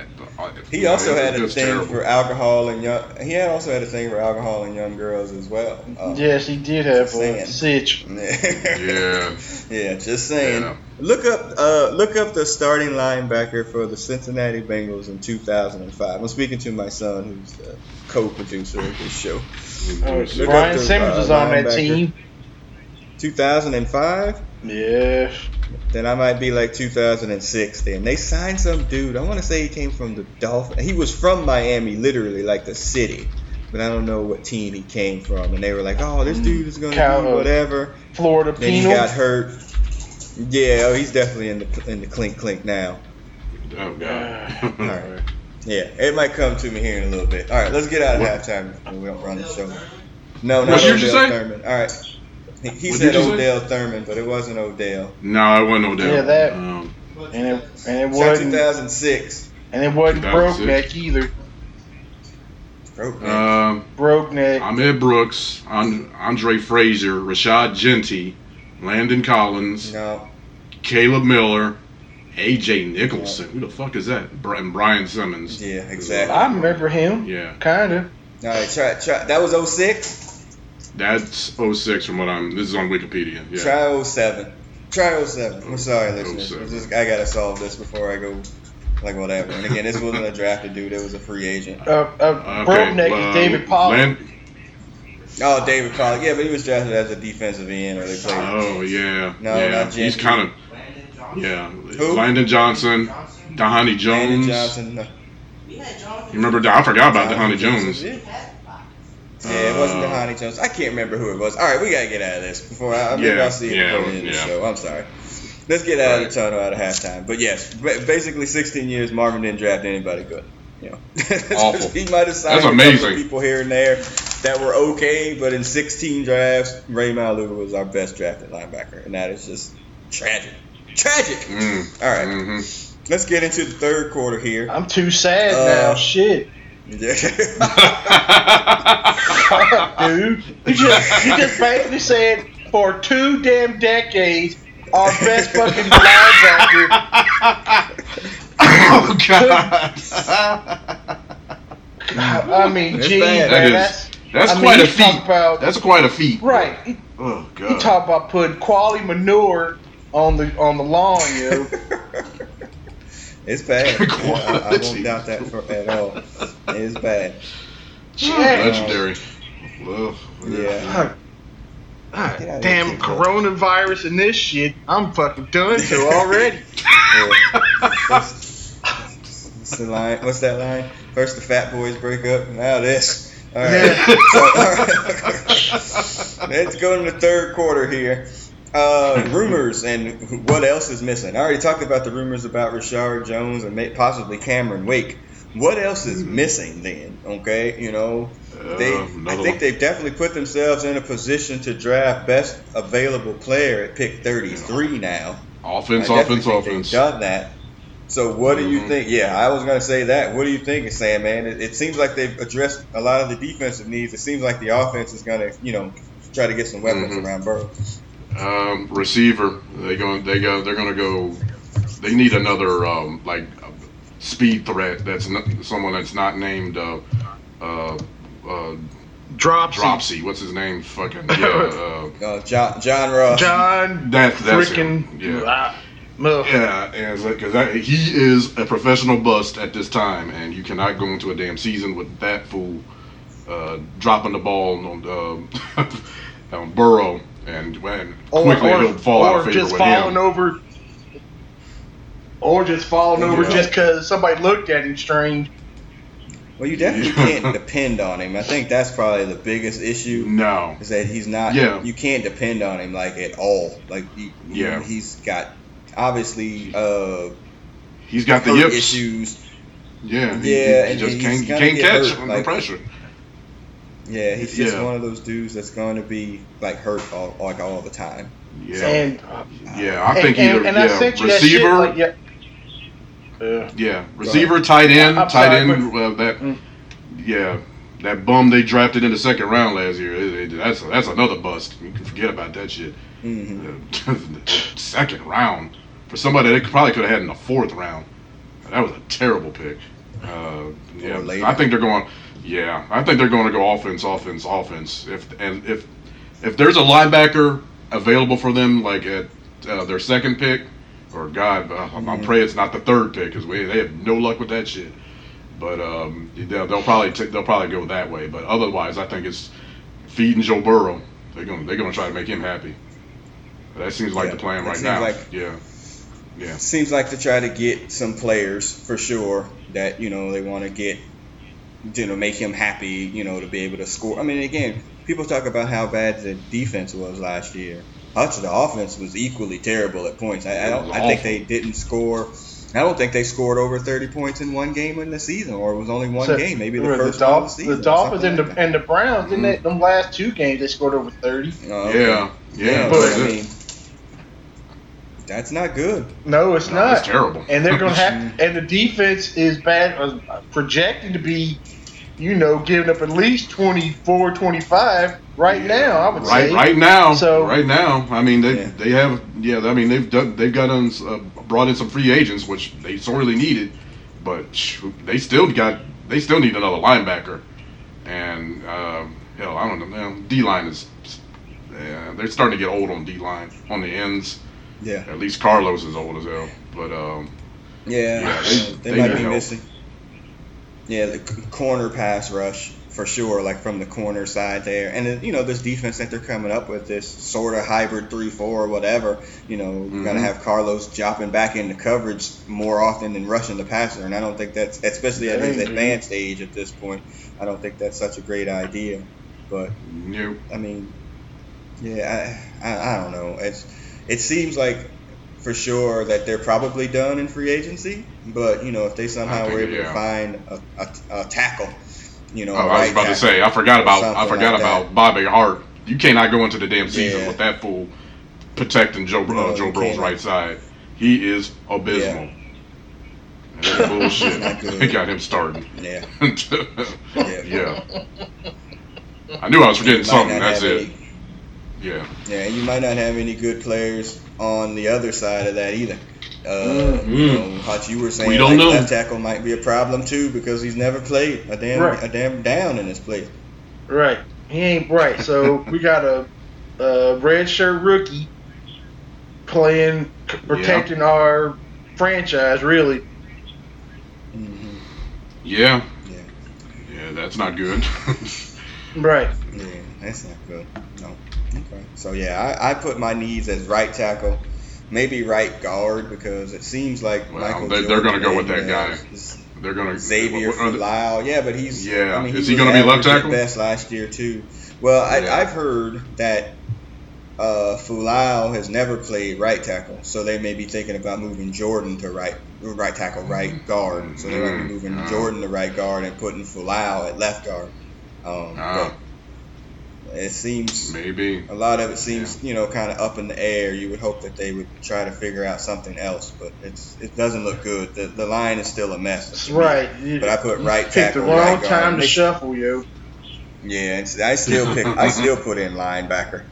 He you know, also had a thing terrible. for alcohol and young. He had also had a thing for alcohol and young girls as well. Uh, yes, he did have Just a saying. sitch. Yeah. yeah, just saying. Yeah. Look up, uh, look up the starting linebacker for the Cincinnati Bengals in 2005. I'm speaking to my son, who's the co-producer of this show. Uh, Look up Brian the, Simmons uh, was on that team. 2005. Yeah. Then I might be like 2006. Then they signed some dude. I want to say he came from the Dolphins. He was from Miami, literally like the city, but I don't know what team he came from. And they were like, "Oh, this dude is gonna Cal- be whatever." Florida Then he got hurt. Yeah, oh, he's definitely in the in the clink clink now. Oh God. All right. Yeah, it might come to me here in a little bit. All right, let's get out of halftime before we don't run the show. No, not What you Odell just say? Thurman. All right. He, he What said did you say? Odell Thurman, but it wasn't Odell. no, it wasn't Odell. Yeah, that- Um, and it and it wasn't 2006. and it wasn't broke neck either. Broke neck. um, Broke neck. Ahmad Brooks, An- Andre Frazier, Rashad Jeanty, Landon Collins, no. Caleb Miller, AJ Nicholson. Who the fuck is that? And Brian Simmons. Yeah, exactly. I remember him. Yeah, Kinda. All right, try, try. That was 06. That's 06 from what I'm. This is on Wikipedia. Yeah. Try 07. Try 07. I'm sorry, listeners. 07. Just- I gotta solve this before I go. Like whatever. And again, this wasn't a drafted dude. It was a free agent. Uh, uh, Okay, broke neck well, is David Pollack. Land- Oh, David Pollack. Yeah, but he was drafted as a defensive end, or they played. oh yeah. No, yeah. not He's kind of. Yeah. Who? Landon Johnson, Dhani Landon Jones. Johnson. No. You remember? I forgot about Dhani Jones. Yeah, it wasn't the Honey Jones. I can't remember who it was. All right, we gotta get out of this before I maybe Yeah, I'll see it yeah, before the end of the yeah. show. I'm sorry. Let's get out of the tunnel out of halftime. But yes, basically 16 years, Marvin didn't draft anybody good. You know, Awful. he might have signed That's a couple amazing. of people here and there that were okay, but in 16 drafts, Rey Maualuga was our best drafted linebacker, and that is just tragic. Tragic. Mm. All right, Mhm. let's get into the third quarter here. I'm too sad Uh, now. Shit. Yeah. Dude. You just you just basically said for two damn decades our best fucking linebacker oh God. I mean, It's gee. That man, that's That's I mean, quite you a feat. talk about- That's quite a feat. right. Oh God. you talk about putting quality manure on the on the lawn, you know. it's bad. Yeah, I, I, won't doubt that for, at all. It is bad. Yeah. Legendary. Well, Yeah. Ah, Get damn here, kid, bro. coronavirus and this shit, I'm fucking done to already. Yeah. That's- What's the line? What's that line? First the fat boys break up, now this. All right. Yeah. So, all right. Let's go to the third quarter here. Uh, rumors and what else is missing? I already talked about the rumors about Reshad Jones and may, possibly Cameron Wake. What else is missing then? Okay, you know, they Uh, I think they've definitely put themselves in a position to draft best available player at pick 33 now. offense, offense, offense. Done that. So what do you Mhm. think? Yeah, I was gonna say that. What do you think, Sam? Man, it, it seems like they've addressed a lot of the defensive needs. It seems like the offense is gonna, you know, try to get some weapons Mhm. around Burrow. Um, receiver. They going. They go. They're gonna go. They need another um, like uh, speed threat. That's not, someone that's not named uh, uh, uh, Dropsy. Dropsy. What's his name? Fucking yeah. Uh, Uh, John John Ross. John that that's freaking. Yeah. ah, ugh. Yeah, and because he is a professional bust at this time, and you cannot go into a damn season with that fool uh, dropping the ball on uh, on Burrow, and when Or, quickly or, he'll fall out of favor just with falling him. over. Or just falling over just because somebody looked at him strange. Well, you definitely can't depend on him. I think that's probably the biggest issue. No, Is that he's not? Yeah. You can't depend on him like at all. Like you, you Yeah. know, he's got obviously uh he's got the hurt yips. issues. Yeah, he, Yeah, he and just he's can't, can't catch hurt, under like- pressure. Yeah, he's just Yeah. one of those dudes that's going to be like hurt all, like all the time. Yeah, And yeah, I and, think and, either and I yeah, sent you that shit. receiver, Like, yeah. Uh, yeah, receiver, tight end, I'm tight sorry, end. Uh, that, Mm. yeah, that bum they drafted in the second round last year. it- it- that's that's another bust. You can forget about that shit. hmm second round for somebody they probably could have had in the fourth round. That was a terrible pick. Uh, yeah, later. I think they're going. Yeah, I think they're going to go offense, offense, offense. If and if if there's a linebacker available for them, like at uh, their second pick, or God, I'm, I'm Mhm. it's not the third pick because we they have no luck with that shit. But um, they'll, they'll probably t- they'll probably go that way. But otherwise, I think it's feeding Joe Burrow. They're gonna they're gonna try to make him happy. That seems like Yeah, the plan right now. like- yeah, yeah, Seems like to try to get some players for sure that you know they want to get, you know, make him happy, you know, to be able to score. I mean, again, people talk about how bad the defense was last year. Much of the offense was equally terrible at points. I, I don't. I think they didn't score. I don't think they scored over 30 points in one game in the season, or it was only one so- game, maybe the remember first one of the season. the Dolphins and the like that. and the Browns, didn't Mm-hmm. they? Them last two games, they scored over thirty. Oh, okay. yeah, yeah. but that's I mean, that's not good. No, it's No, not. It's terrible. and they're going to have, and the defense is bad, uh, projecting to be, you know, giving up at least 24, 25 right Yeah. now. I would right, say. right now. So- right now, I mean, they Yeah. they have yeah. I mean, they've done they've got on, uh, brought in some free agents, which they sorely needed, but they still got they still need another linebacker, and um, hell, I don't know. D line is yeah, they're starting to get old on D line on the ends. Yeah. At least Carlos is old as hell, but um, Yeah, Yeah, they- they, they might be help. missing. Yeah, the corner pass rush for sure, like from the corner side there, and then, you know this defense that they're coming up with, this sort of hybrid three-four or whatever. You know, you're gonna Mhm. have Carlos dropping back into coverage more often than rushing the passer, and I don't think that's, especially at his advanced age at this point, I don't think that's such a great idea. But you I mean, yeah, I, I, I don't know. It's it seems like for sure that they're probably done in free agency. But you know, if they somehow were able yeah. to find a, a, a tackle, you know, Oh, a I was about to say, I forgot about I forgot like about that. Bobby Hart. You cannot go into the damn season Yeah. with that fool protecting Joe No, uh, Joe Burrow's right side. He is abysmal. That's bullshit. They got him starting. Yeah, yeah. yeah. I knew I was forgetting something. That's it. any- Yeah. Yeah, you might not have any good players on the other side of that either. Uh, Mm. you know, Hutch, you were saying We don't like, know. left tackle might be a problem too because he's never played a damn Right. a damn down in his place. Right. He ain't right. So we got a, a red shirt rookie playing, c- protecting our franchise, really. hmm Yeah. Yeah. Yeah, that's not good. Right. Yeah, that's not good. Okay. So yeah, I, I put my needs as right tackle, maybe right guard because it seems like Well, Michael. they- they're gonna go with that uh, guy. They're gonna Xavier what- Yeah, but he's. Yeah. I mean, Is he he gonna be left tackle? Best last year too. Well, I, Yeah. I've heard that uh, Folau has never played right tackle, so they may be thinking about moving Jordan to right right tackle, right guard. So they might be Mm, moving ah. Jordan to right guard and putting Folau at left guard. Um, Ah. But it seems Maybe. a lot of it seems, you know, kind of up in the air. You would hope that they would try to figure out something else, but it's it doesn't look good. The, the line is still a mess. That's right. You, But I put you right picked tackle, the wrong right guard. time to Makes- shuffle, yo. Yeah, and I still pick. I still put in linebacker.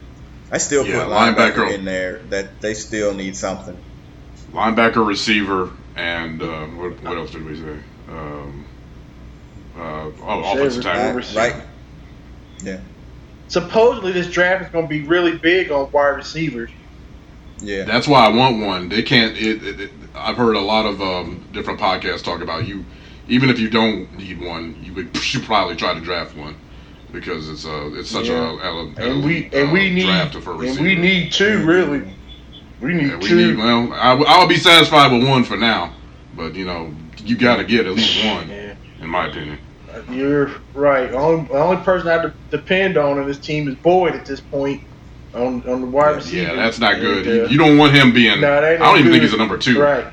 I still Yeah, put linebacker, linebacker. in there. That they still need something. linebacker, receiver, and uh, what, what else did we say? Um, uh, oh, offensive Receiver. tackle. Right, right, Yeah. Supposedly, this draft is going to be really big on wide receivers. Yeah. That's why I want one. They can't. It, it, it, I've heard a lot of um, different podcasts talk about you. Even if you don't need one, you would should probably try to draft one because it's uh it's such Yeah. a, a, a And we and we need draft for and we need two really. We need Yeah, we two. need. Well, I, I'll be satisfied with one for now, but you know you got to get at least one, Yeah, in my opinion. You're right. Only the only person I de- depend on in this team is Boyd at this point on on the wide Yeah, receiver. Yeah, that's not good. And, uh, you, you don't want him being. no, that I don't even good. think he's a number two. Right.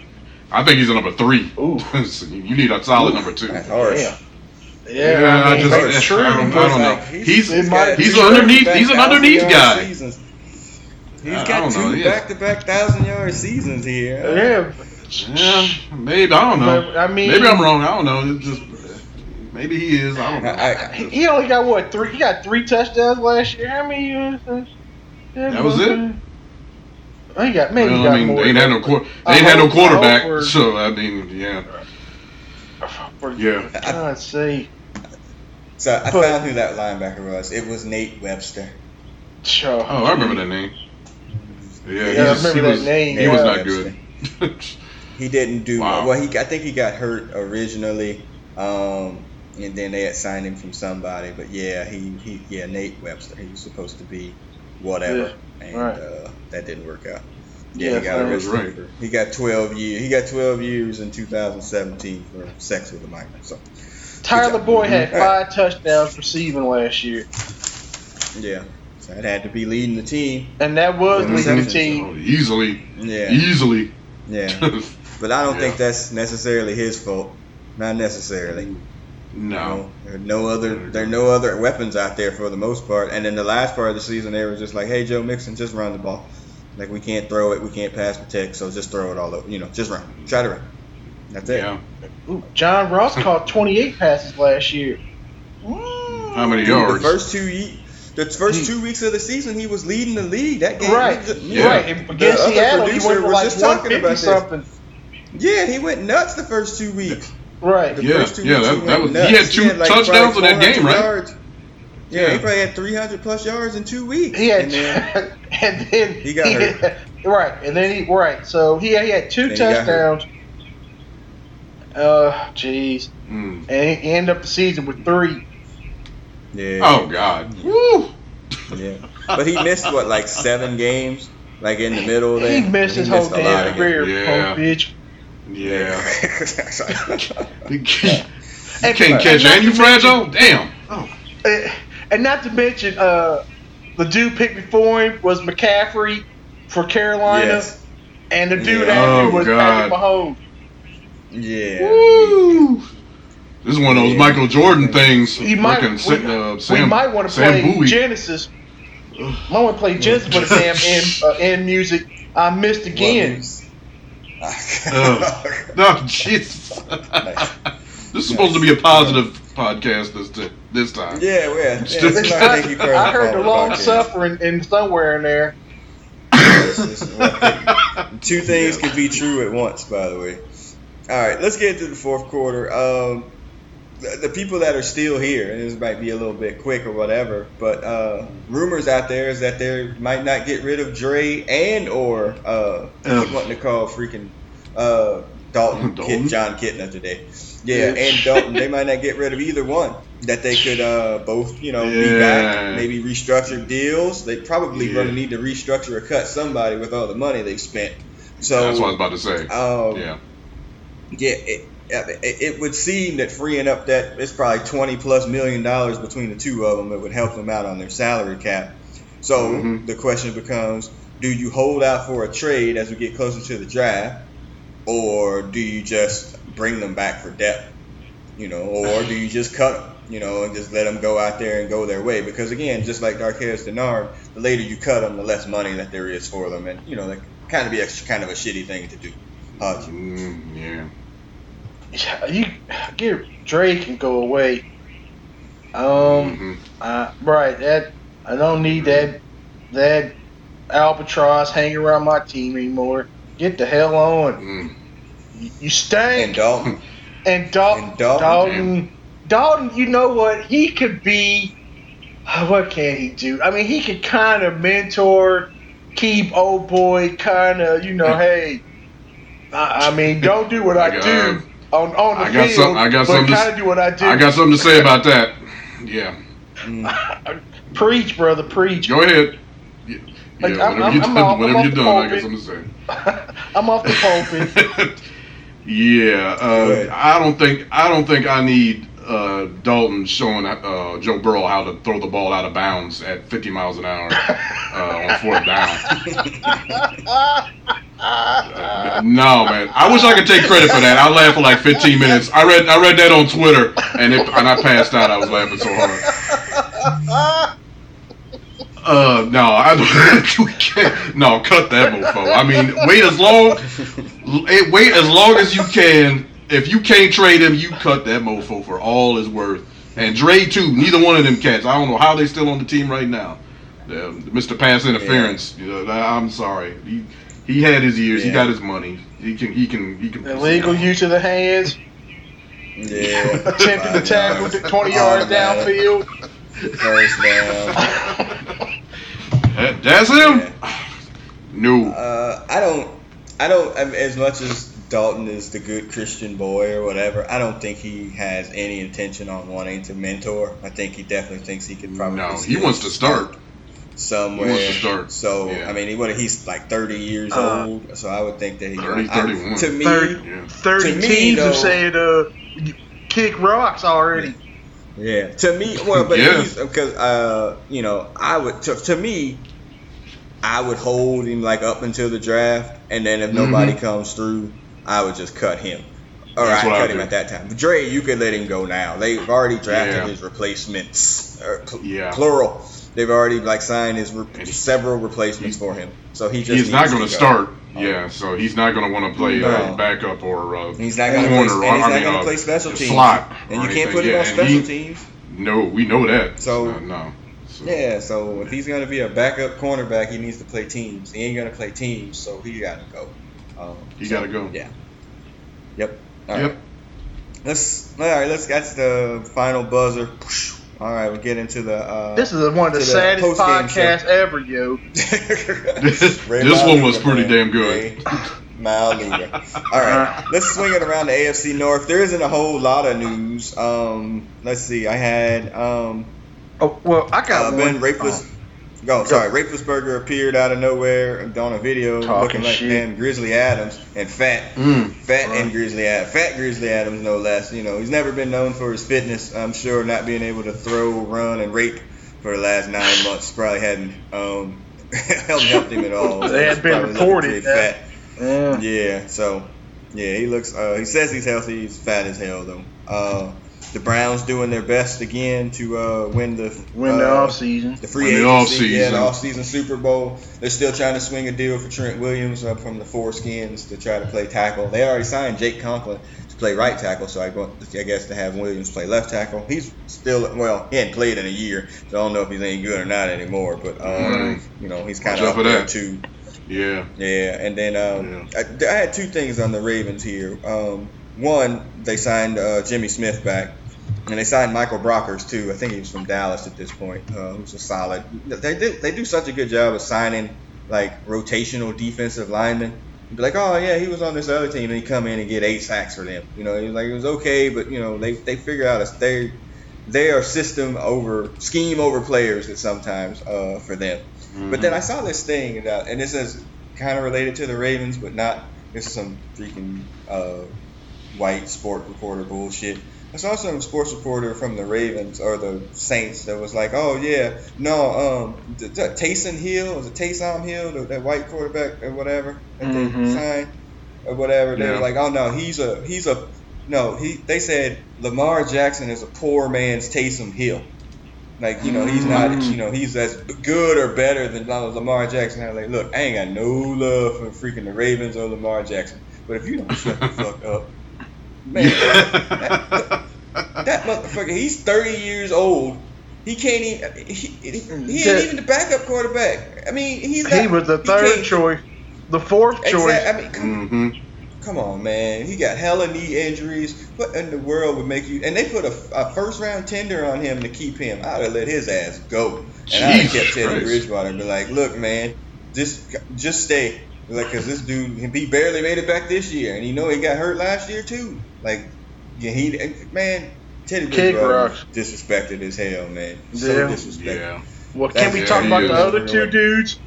I think he's a number three. Ooh. So you need a solid number two. That's harsh. Yeah. Yeah, Yeah, I I mean, just- that's I true. don't- I don't know. like, He's- might he's be an underneath- he's an underneath guy. Seasons. He's I got don't know, two back-to-back thousand-yard seasons here. Yeah. Yeah, maybe I don't know. But, I mean, maybe I'm wrong. I don't know. It's just maybe he is. I don't know. I, I, He he only got what three? He got three touchdowns last year. How many? Uh, That was it? He got maybe. he Well, got I mean, more they ain't had no than quar- I they ain't had no hope- I quarterback. So I mean, yeah, that. For yeah. God's sake. so I But- found who that linebacker was. It was Nate Webster. Sure. Oh, I remember that name. Yeah, he Yeah, I remember that was, name. He was not Webster. good. He didn't do Wow. well. He I think he got hurt originally, um, and then they had signed him from somebody. But yeah, he, he yeah Nate Webster. He was supposed to be whatever, and right. uh, that didn't work out. Yeah, Yeah, he got that was arrested. right. for- He got 12 years. He got 12 years in 2017 for sex with a minor. So Tyler Good job. Boyd had All right. five touchdowns receiving last year, yeah, so it had to be leading the team. and that was leading the team. Oh, easily, Yeah, easily. yeah. But I don't Yeah. think that's necessarily his fault. Not necessarily. No. No, there are no other there are no other weapons out there for the most part. And then the last part of the season, they were just like, "Hey, Joe Mixon, just run the ball. Like we can't throw it, we can't pass protect, so just throw it all over. You know, just run. Try to run. That's it. Yeah. Ooh, John Ross caught 28 passes last year. How many yards? The first two ye- the first hmm. two weeks of the season, he was leading the league. That game, Right, he just- Yeah. right. And The against other Seattle, he went for was like just talking 150 about this. something. Yeah, he went nuts the first two weeks. Right. The Yeah, first two yeah, weeks that- he that went was- he had two like touchdowns in that game, right? yards. Yeah, Yeah. he probably had 300 plus yards in two weeks. He had, And then- and then He got hurt. right, and then he right. So he he had two Then he got touchdowns. Uh, jeez, Mm. and he ended up the season with three. yeah. Oh God. Woo. Yeah, but he missed what like seven games, like in the middle there. He missed his He whole missed a lot damn of career, Yeah. punk bitch. Yeah. games. You can't you And- can't catch not and you to fragile. Damn. Oh. Uh, and not to mention, uh, the dude picked before him was McCaffrey for Carolina, yes. and the dude Yeah. after Oh, was God. Patrick Mahomes. Yeah. Woo. This is one of those Yeah. Michael Jordan things. You might, we, sit- uh, we might want to play Bowie. Genesis. I want to play Genesis for the damn end, uh, end music. I missed again. Ugh. No, Jesus. this is supposed to be a positive podcast this t- this time. Yeah, well, yeah. Still- it's not Thank You Carter I heard the long podcast. suffering in somewhere in there. It's- it's- well, Two things can be true at once, by the way. All right, let's get to the fourth quarter. Um, the, the people that are still here, and this might be a little bit quick or whatever, but uh, rumors out there is that they might not get rid of Dre and or uh, I keep wanting to call freaking uh, Dalton, Dalton? Kit, Jon Kitna today. Yeah, Yeah. and Dalton. They might not get rid of either one. That they could uh, both, you know, be back, maybe restructure deals. They probably Yeah. going to need to restructure or cut somebody with all the money they spent. So That's what I was about to say. um, yeah. yeah, it, it, it would seem that freeing up that it's probably twenty plus million dollars between the two of them. It would help them out on their salary cap. So Mhm. the question becomes: Do you hold out for a trade as we get closer to the draft, or do you just bring them back for depth? You know, or do you just cut them? You know, and just let them go out there and go their way. Because again, just like Darqueze Dennard, the later you cut them, the less money that there is for them, and you know, that kind of be a kind of a shitty thing to do. Uh, Mm, yeah. Yeah, You get Drake and go away. Um, Mhm. uh, right. That I don't need that that albatross hanging around my team anymore. Get the hell on. Mm. You, you stink. and Dalton. And, Dal- And Dalton, Dalton, Dalton, you know what? He could be. what can he do? I mean, he could kind of mentor, keep old boy kind of, you know, hey. I, I mean, don't do what I, do on on the I got field, some- I got but something to kind s- of do what I do. I got something to say about that. Yeah, preach, brother, preach. go ahead. Yeah, Like, yeah, I'm- whenever I'm- you're I'm done, off- off you're I got something to say. I'm off the pulpit. yeah, uh. I don't think I don't think I need uh, Dalton showing uh, Joe Burrow how to throw the ball out of bounds at 50 miles an hour uh, on fourth down. No, man. I wish I could take credit for that. I laughed for like 15 minutes. I read I read that on Twitter and it, and I passed out. I was laughing so hard. Uh, no, I. No, cut that mofo. I mean, wait as long, eh, wait as long as you can. If you can't trade him, you cut that mofo for all his worth. And Dre too. Neither one of them cats. I don't know how they still on the team right now. Uh, Mr. Pass interference. You know, I'm sorry. He he had his years. He got his money. He can he can he can. Illegal use of the hands, Yeah. attempting to tackle Five to 20 yards Automatic. downfield. First down. That, that's him. No. Uh, I don't. I don't. I mean, as much as Dalton is the good Christian boy or whatever, I don't think he has any intention on wanting to mentor. I think he definitely thinks he could probably. No, he wants to start. somewhere. He wants to start, So yeah. I mean, he, what? He's like 30 years Uh, old. So I would think that he. 30, I- 31. to me, 30. Yeah. 30 To me, teams though- have said, uh, kick rocks already. Yeah, to me, well, but Yeah. he's because uh, you know, I would to, to me, I would hold him like up until the draft, and then if nobody comes through, I would just cut him. I what cut him do. at that time. Dre, you could let him go now. They've already drafted Yeah. his replacements, or pl- Yeah. plural. They've already like signed his re- he- several replacements for him. So he just He's not going to start. Oh. Yeah, so he's not going to want to play No. uh, backup or uh, He's not going to corner. play, and he's I not mean, going to uh, play special teams. slot and you can't put him on special he- teams. No, we know that. So- Uh, no. So, Yeah, so if he's gonna be a backup cornerback, he needs to play teams. He ain't gonna play teams, so he gotta go. Um, He so, gotta go. Yeah. Yep. All Yep. right. Let's all right. Let's that's the final buzzer. All right, we'll get into the. Uh, This is one of the the saddest post-game podcasts ever, yo. This- this one was pretty man. damn good. Ray All right, let's swing it around the AFC North. There isn't a whole lot of news. Um, let's see. I had um, Oh, well, I got uh, one. Ben Rapeless. Go, sorry. Rapelessberger appeared out of nowhere on a video Talking looking like shit. damn Grizzly Adams and fat, Mm. fat Right. and Grizzly Adams, fat Grizzly Adams no less. You know, he's never been known for his fitness. I'm sure not being able to throw, run, and rape for the last nine months probably hadn't um helped him at all. They had He's been reported fat. Yeah. Yeah, so yeah, he looks. Uh, he says he's healthy. He's fat as hell though. Uh, the Browns doing their best again to uh, win the Win the uh, off season. the free Win the agency, yeah, the offseason. off-season Super Bowl. They're still trying to swing a deal for Trent Williams uh, from the Four Skins to try to play tackle. They already signed Jack Conklin to play right tackle, so I, go, I guess to have Williams play left tackle. He's still well, he hadn't played in a year, so I don't know if he's any good or not anymore. But um, Right. you know, he's kind of up for there that. too. Yeah. Yeah, and then um, I, I had two things on the Ravens here. Um, one, they signed uh, Jimmy Smith back, and they signed Michael Brockers too. I think he was from Dallas at this point. Uh, who's a solid. They do they do such a good job of signing like rotational defensive linemen. Be like, oh yeah, he was on this other team, and he come in and get eight sacks for them. You know, he was like it was okay, but you know they they figure out a they they are system over scheme over players that sometimes uh, for them. But then I saw this thing, that, and this is kind of related to the Ravens, but not. This is some freaking uh, white sport reporter bullshit. I saw some sports reporter from the Ravens or the Saints that was like, "Oh yeah, no, um, Taysom Hill was it Taysom Hill, the, that white quarterback or whatever that they Mhm. signed or whatever." They were Yeah. like, "Oh no, he's a he's a no." He they said Lamar Jackson is a poor man's Taysom Hill. Like you know he's not Mm. you know he's as good or better than Lamar Jackson. I was like, look, I ain't got no love for freaking the Ravens or Lamar Jackson. But if you don't shut the fuck up, man, that, that motherfucker, he's 30 years old. He can't even. He, he, he ain't even the backup quarterback. I mean, he's not, He was the third choice. The fourth choice. Exact- I mean, come, hmm come on, man. He got hella knee injuries. What in the world would make you? And they put a, a first round tender on him to keep him. I'd have let his ass go. And I'd have kept Teddy Bridgewater and be like, look, man, just just stay. Like, cause this dude, he barely made it back this year, and you know he got hurt last year too. Like, yeah, he man, Teddy Bridgewater disrespected as hell, man. So yeah. disrespected. Yeah. Well, can we talk about the other two dudes?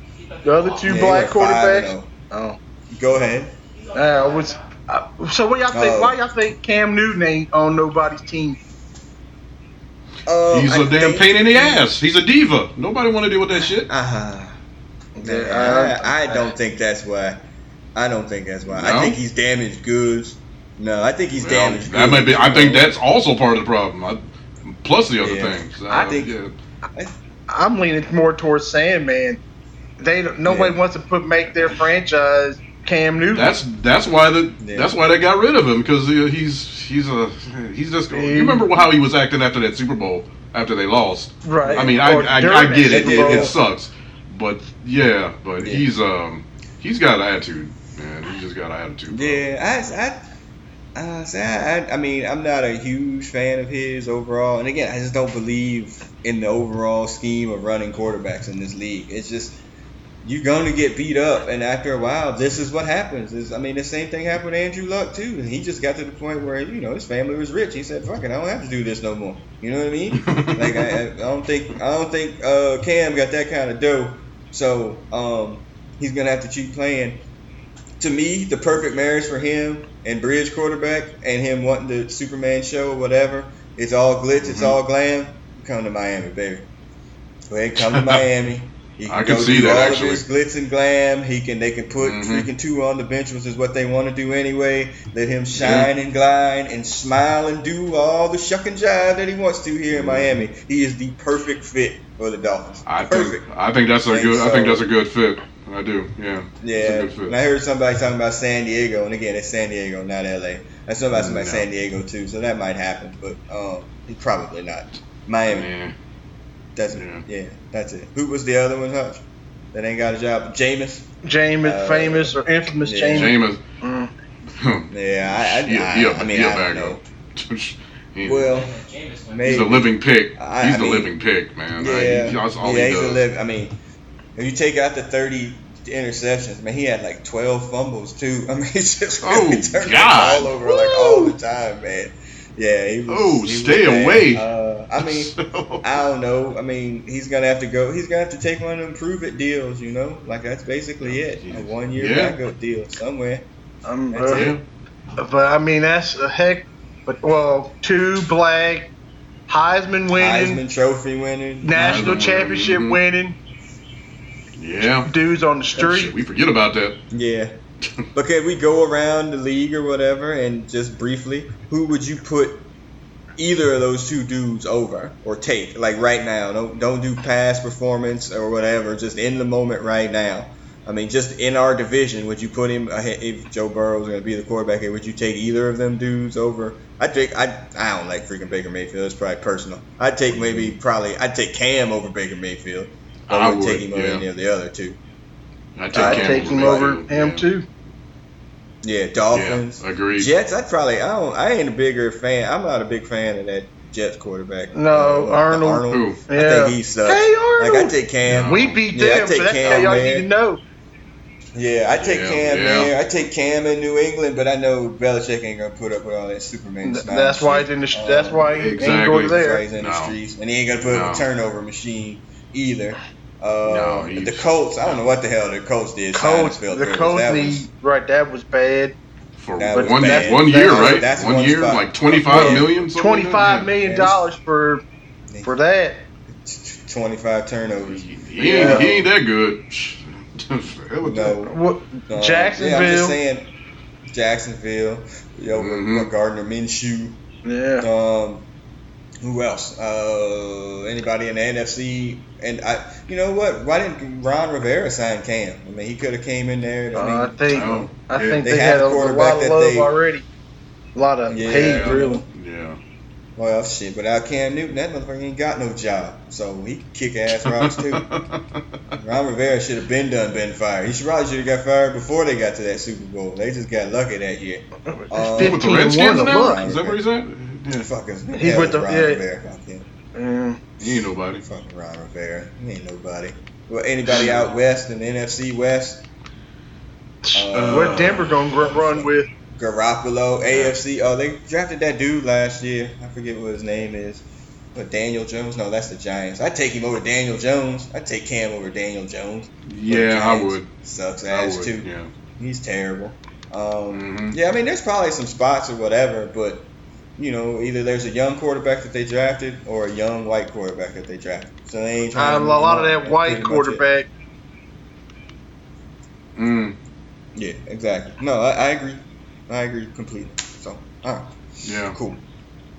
The other two yeah, black quarterbacks? Oh. Go ahead. Uh, was uh, so what y'all think? Uh, why y'all think Cam Newton ain't on nobody's team? Uh, He's a I damn pain in the ass. He's a diva. Nobody want to deal with that shit. Uh-huh. Yeah, I, I, don't think that's why. I don't think that's why. No? I think he's damaged goods. No, I think he's well, damaged. That might be. I think that's also part of the problem. I, plus the other yeah. things. I think. Yeah. I, am leaning more towards Sandman. They nobody yeah. wants to put make their franchise Cam Newton. That's that's why the yeah. that's why they got rid of him because he's he's a he's just. You remember how he was acting after that Super Bowl after they lost? Right. I mean, I, I, I get it. It, it. sucks, but yeah, but yeah. he's um he's got an attitude, man. He just got an attitude. Bro. Yeah, I I. Uh, I, I mean, I'm not a huge fan of his overall, and again, I just don't believe in the overall scheme of running quarterbacks in this league. It's just you're going to get beat up, and after a while, this is what happens. Is I mean, the same thing happened to Andrew Luck too, and he just got to the point where you know his family was rich. He said, "Fuck it, I don't have to do this no more." You know what I mean? like I, I, don't think I don't think uh, Cam got that kind of dough, so um, he's gonna have to keep playing. To me, the perfect marriage for him and Bridge quarterback and him wanting the Superman show or whatever, it's all glitz, mm-hmm. it's all glam. Come to Miami, baby. Go ahead, come to Miami. He can I can see that all actually. Of his glitz and glam. He can. They can put mm-hmm. freaking two on the bench, which is what they want to do anyway. Let him shine and glide and smile and do all the shuck and jive that he wants to here in mm-hmm. Miami. He is the perfect fit for the Dolphins. I perfect. think. I think that's a and good. So, I think that's a good fit. I do. Yeah. Yeah. And I heard somebody talking about San Diego, and again, it's San Diego, not LA. I saw about somebody no. San Diego too, so that might happen, but um, probably not. Miami. Yeah. That's yeah. yeah, that's it. Who was the other one, Hutch? That ain't got a job. Jameis. Jameis, uh, famous or infamous yeah. Jameis. Jameis. Mm. yeah, I, I, he, I, he a, I mean, I don't know. well, maybe. he's a living pig. He's the mean, living pig, man. Yeah, he, that's all yeah, he does. Live, I mean, if you take out the thirty interceptions, man, he had like twelve fumbles too. I mean, he's just really oh, turned God. the ball over Woo! like all the time, man. Yeah, he was. Oh, he stay was away. Uh, I mean, I don't know. I mean, he's gonna have to go. He's gonna have to take one of them prove it deals. You know, like that's basically it. A one year yeah. backup deal somewhere. Um, uh, but I mean, that's a heck. But well, two black Heisman winning, Heisman Trophy winning, national Heisman championship winning. Yeah, dudes on the street. We forget about that. Yeah. but can we go around the league or whatever and just briefly, who would you put either of those two dudes over or take like right now? Don't don't do past performance or whatever. Just in the moment right now. I mean, just in our division, would you put him if Joe Burrow was going to be the quarterback here? Would you take either of them dudes over? I take I I don't like freaking Baker Mayfield. It's probably personal. I'd take maybe probably I'd take Cam over Baker Mayfield. I, I would take him over any of the other two. I take, I'd take him over him yeah. too. Yeah, Dolphins. Yeah, agreed. Jets. I'd probably. I don't. I ain't a bigger fan. I'm not a big fan of that Jets quarterback. No, uh, Arnold. Arnold. Ooh. Yeah. I think he sucks. Hey, Arnold. Like I take Cam. We beat them. Yeah, I take so that's Cam, all y'all need to know. Yeah, I take yeah, Cam yeah. there. I take Cam in New England, but I know Belichick ain't gonna put up with all that Superman Th- That's why he's in the. Um, that's why he exactly. ain't going there. That's why he's in no. the streets, and he ain't gonna put no. up a turnover machine either. Uh, no, the Colts. I don't know what the hell the Colts did. Colts, the Colts need right. That was bad. For one bad. one year, that, right? That's one, one year, spot. like twenty five million. Twenty five million dollars for for that. Twenty five turnovers. He, he, yeah. ain't, he ain't that good. no. What, Jacksonville. Yeah, I'm just saying. Jacksonville. Yo, mm-hmm. Gardner Minshew. Yeah. Um, who else? Uh, anybody in the NFC? And I, you know what? Why didn't Ron Rivera sign Cam? I mean, he could have came in there. I, mean, uh, I think um, I yeah. think they, they had a, a lot of love they, already. A lot of yeah, hate, really. Yeah. Well, shit, without Cam Newton, that motherfucker ain't got no job. So he can kick ass rocks too. Ron Rivera should have been done, been fired. He should probably should have got fired before they got to that Super Bowl. They just got lucky that year. Um, With the 15 Redskins now? Is that where he's at? Yeah. Fuckers. He's with the- Ron yeah. Rivera. Fuck him. Mm. He ain't nobody. Fucking Ron Rivera. He ain't nobody. Well, anybody out west in the NFC West? Uh, what Denver gonna gr- run with? Garoppolo, AFC. Oh, they drafted that dude last year. I forget what his name is. But Daniel Jones? No, that's the Giants. I'd take him over Daniel Jones. I'd take Cam over Daniel Jones. Yeah, I would. Sucks ass would. too. Yeah. He's terrible. Um, Mhm. Yeah, I mean, there's probably some spots or whatever, but you know, either there's a young quarterback that they drafted or a young white quarterback that they drafted. So they ain't Uh, trying a to move lot of him up. that That's white pretty much it. quarterback. Mm. Yeah, exactly. No, I, I agree. I agree completely. So, all right, Yeah. cool.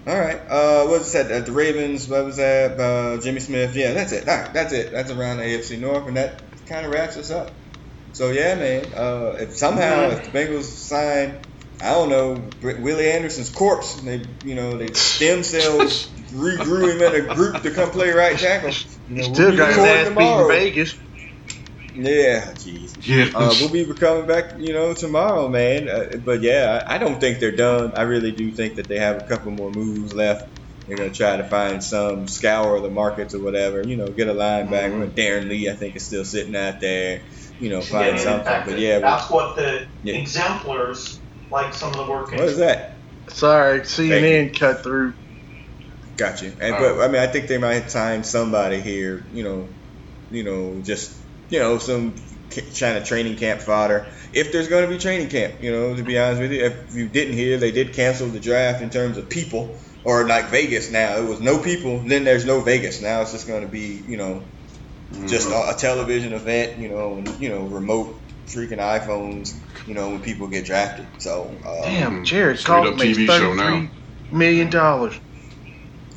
All right. Uh, what was that? Uh, the Ravens. What was that? Uh, Jimmy Smith. Yeah, that's it. All right, that's it. That's around the AFC North, and that kind of wraps us up. So yeah, man. Uh, if somehow if the Bengals sign, I don't know, Br- Willie Anderson's corpse, and they, you know, they stem cells regrew him in a group to come play right tackle. You know, Still we'll got be his recording ass beat in. Vegas. Yeah, jeez. Yeah. Uh, we'll be coming back, you know, tomorrow, man. Uh, but yeah, I I don't think they're done. I really do think that they have a couple more moves left. They're gonna try to find some scour the markets or whatever. You know, get a linebacker. Mhm. Darron Lee, I think, is still sitting out there. You know, Yeah, find in something. But yeah, that's what the Yeah. exemplars, like some of the work. what is that? Sorry, CNN cut through. Got you. And All but I mean, I think they might sign somebody here. You know, you know, just you know, some ca- China training camp fodder. If there's going to be training camp, you know, to be honest with you, if you didn't hear, they did cancel the draft in terms of people, or like Vegas. Now it was no people, then there's no Vegas. Now it's just going to be, you know, just Mm-hmm. a, a television event. You know, and, you know, remote freaking iPhones. You know, when people get drafted. So uh, Damn, Jared Goff up makes TV show now. thirty-three million dollars.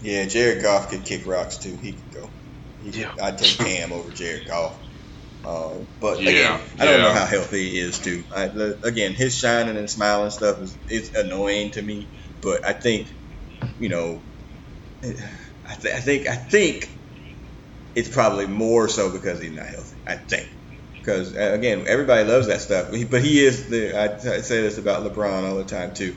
Yeah, Jared Goff could kick rocks too. He could go. He could, Yeah. I'd take Cam over Jared Goff. Uh, but Yeah, again, I don't know how healthy he is too. I, the, again, his shining and smiling stuff is, is annoying to me. But I think, you know, I, th- I think I think it's probably more so because he's not healthy. I think because uh, again, everybody loves that stuff. But he is the. I, I say this about LeBron all the time too.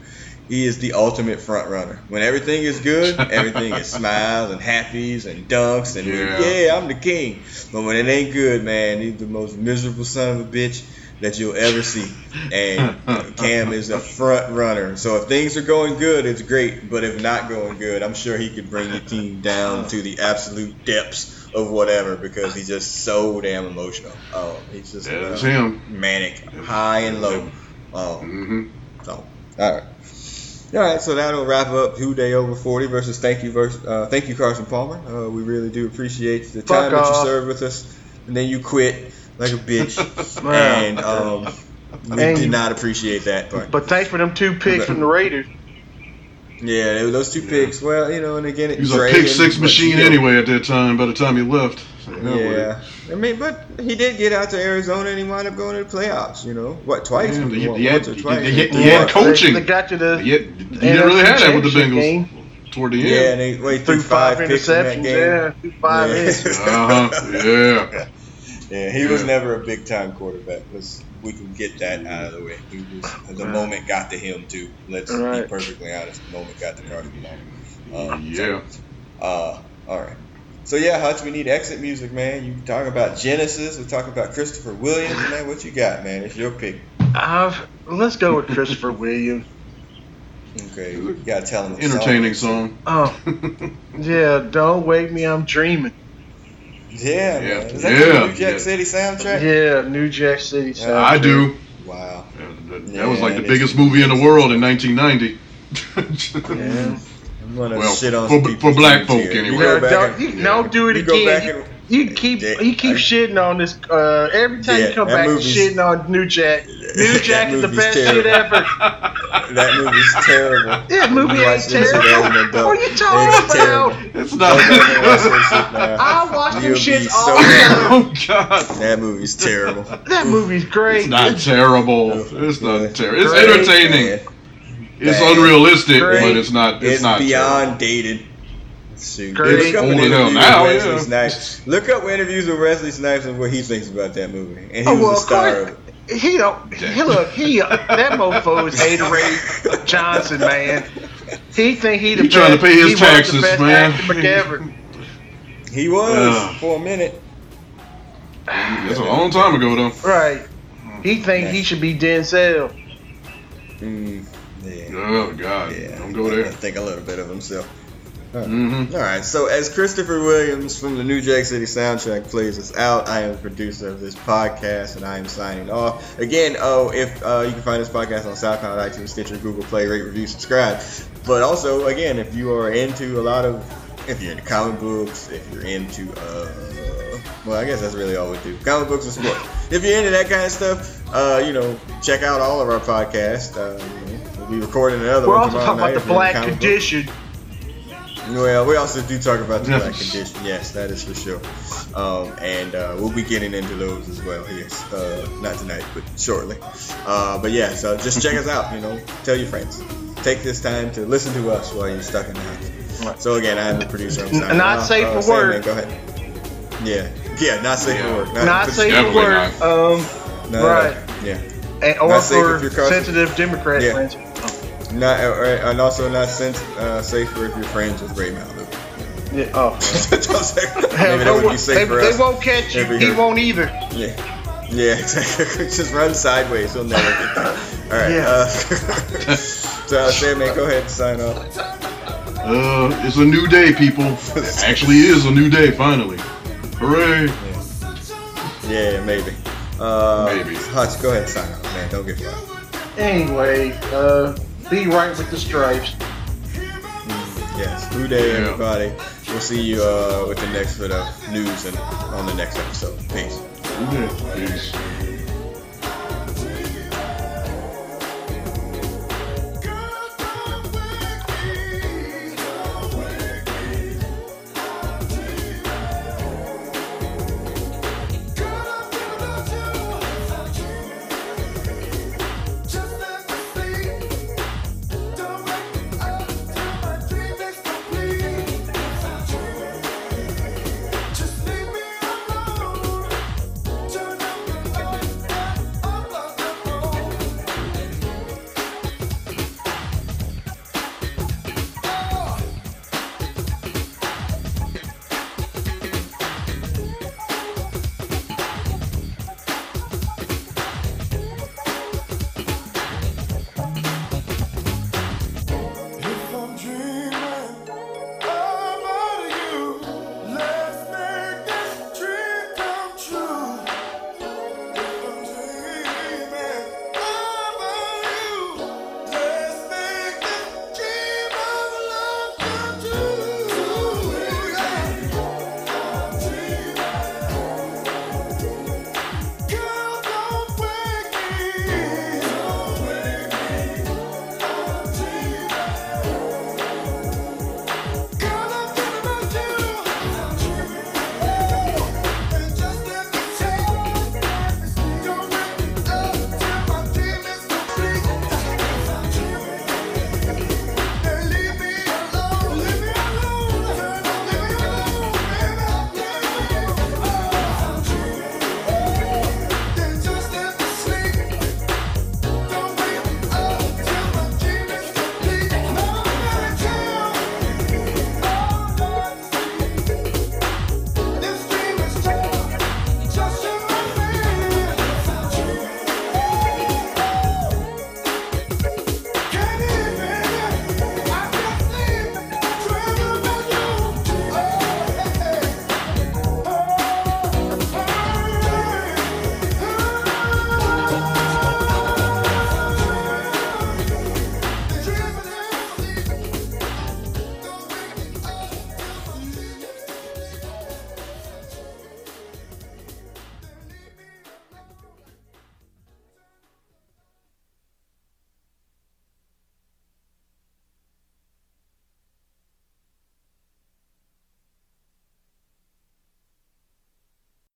He is the ultimate front runner. When everything is good, everything is smiles and happies and dunks and Yeah. yeah, I'm the king. But when it ain't good, man, he's the most miserable son of a bitch that you'll ever see. And Cam is a front runner. So if things are going good, it's great. But if not going good, I'm sure he could bring the team down to the absolute depths of whatever because he's just so damn emotional. Oh, he's just That's uh, him. manic, high and low. Oh, hmm so all right. All right, so that'll wrap up Who Dey Over 40 versus Thank You versus, uh, Thank You Carson Palmer. Uh, we really do appreciate the time Fuck that you off. served with us, and then you quit like a bitch, Wow. and um, we And did not appreciate that part. But thanks for them two picks from the Raiders. Yeah, there were those two picks. Well, you know, and again, it He was a drained pick six machine anyway at that time. By the time he left, So, hell with. Yeah, I mean, but he did get out to Arizona and he wound up going to the playoffs. You know, what twice? Yeah, he- Once he had- or he- twice. he had- he Yeah, had coaching. They, they got to the He, had, he didn't really have that with the Bengals game. toward the end, Yeah, end. and they wait threw through five, five picks in that interceptions. game. Yeah, threw five Yeah. Uh-huh. Yeah. Yeah, he was never a big time quarterback. Let's we can get that out of the way. He was, the Right. moment got to him too. Let's be perfectly honest. The moment got to Carson Palmer. Um, yeah. Uh, all right. So yeah, Hutch, we need exit music, man. You talk about Genesis. We talk about Christopher Williams, man. What you got, man? It's your pick. I've, let's go with Christopher Williams. Okay, you gotta tell him. the Entertaining song. Oh, yeah, don't wake me, I'm dreaming. Yeah, Yeah. man. Is that Yeah. the New Jack Yeah. City soundtrack? Yeah, New Jack City. Yeah. I do. Wow. That, that was like the biggest movie in the world in 1990. Yeah. I'm gonna Well, shit on for- for black folk, here. anyway. You go Yeah, don't, and- you, yeah. don't do it You go back again. And You, you keep Yeah, you keep I- shitting on this. Uh, every time Yeah, you come back, you're shitting on New Jack. New Jack is the best terrible. shit ever. that movie's terrible. That movie You ain't watched this shit as an terrible. What are you talking It's about? terrible. it's Go back and watch not. that shit now. I watch them You'll be shits so all the time. oh God. That movie's terrible. That movie's great. It's not terrible. It's Yeah. not terrible. It's Great. entertaining. It's unrealistic, Great. but it's not. It's, It's, not beyond terrible. dated. Shoot. Great. Look up an Old as hell interview now, with Wesley yeah. Snipes. Look up interviews with Wesley Snipes and what he thinks about that movie. And he Oh, was well, the of star course. of it. He don't. He look. He that mofo is Haterade Johnson, man. He think he the He best. trying to pay his he was the taxes, man. actor ever. He was Yeah. for a minute. That's a long time ago, though. Right. He think he should be Denzel. Mm, yeah. Oh God, Yeah. don't go there. I think a little bit of himself. Mm-hmm. All right. So as Christopher Williams from the New Jack City soundtrack plays us out, I am the producer of this podcast, and I am signing off. Again, oh, if uh, you can find this podcast on SoundCloud, iTunes, Stitcher, Google Play, rate, review, subscribe. But also, again, if you are into a lot of, if you're into comic books, if you're into, uh, well, I guess that's really all we do. Comic books and sports. If you're into that kind of stuff, uh, you know, check out all of our podcasts. Uh, we'll be recording another We're one also tomorrow talking about the black Condition. books. Condition. Well, we also do talk about the black condition. Yes, that is for sure. Um, and uh, we'll be getting into those as well. Yes, uh, not tonight, but shortly. Uh, but yeah, so just check us out. You know, tell your friends. Take this time to listen to us while you're stuck in the house. So again, I'm the producer. I'm N- not off. safe Uh, for work. Sandman, Go ahead. Yeah, yeah, not safe Yeah. for work. Not for- safe for Definitely work. Um, no, right. Yeah. and, or Not safe for if you're sensitive Democrat Yeah. friends. Not uh, and also not sense, uh, safe for if you're friends with Rey Maualuga. Yeah. Oh. Hell, Maybe that they, would won't, be safe they, for they won't catch you. He hurt. won't either. Yeah. Yeah, exactly. Just run sideways. He'll never get there. All right. Yeah. Uh, so, uh, Sandman, go ahead and sign off. Uh, it's a new day, people. Actually, it is a new day. Finally, hooray! Yeah, maybe. Uh, Maybe. Hutch, go ahead and sign off, man. Don't get fired. Anyway, uh, be right with the stripes. Yes. Good day, Yeah. everybody. We'll see you uh, with the next bit of news and on the next episode. Peace. Peace.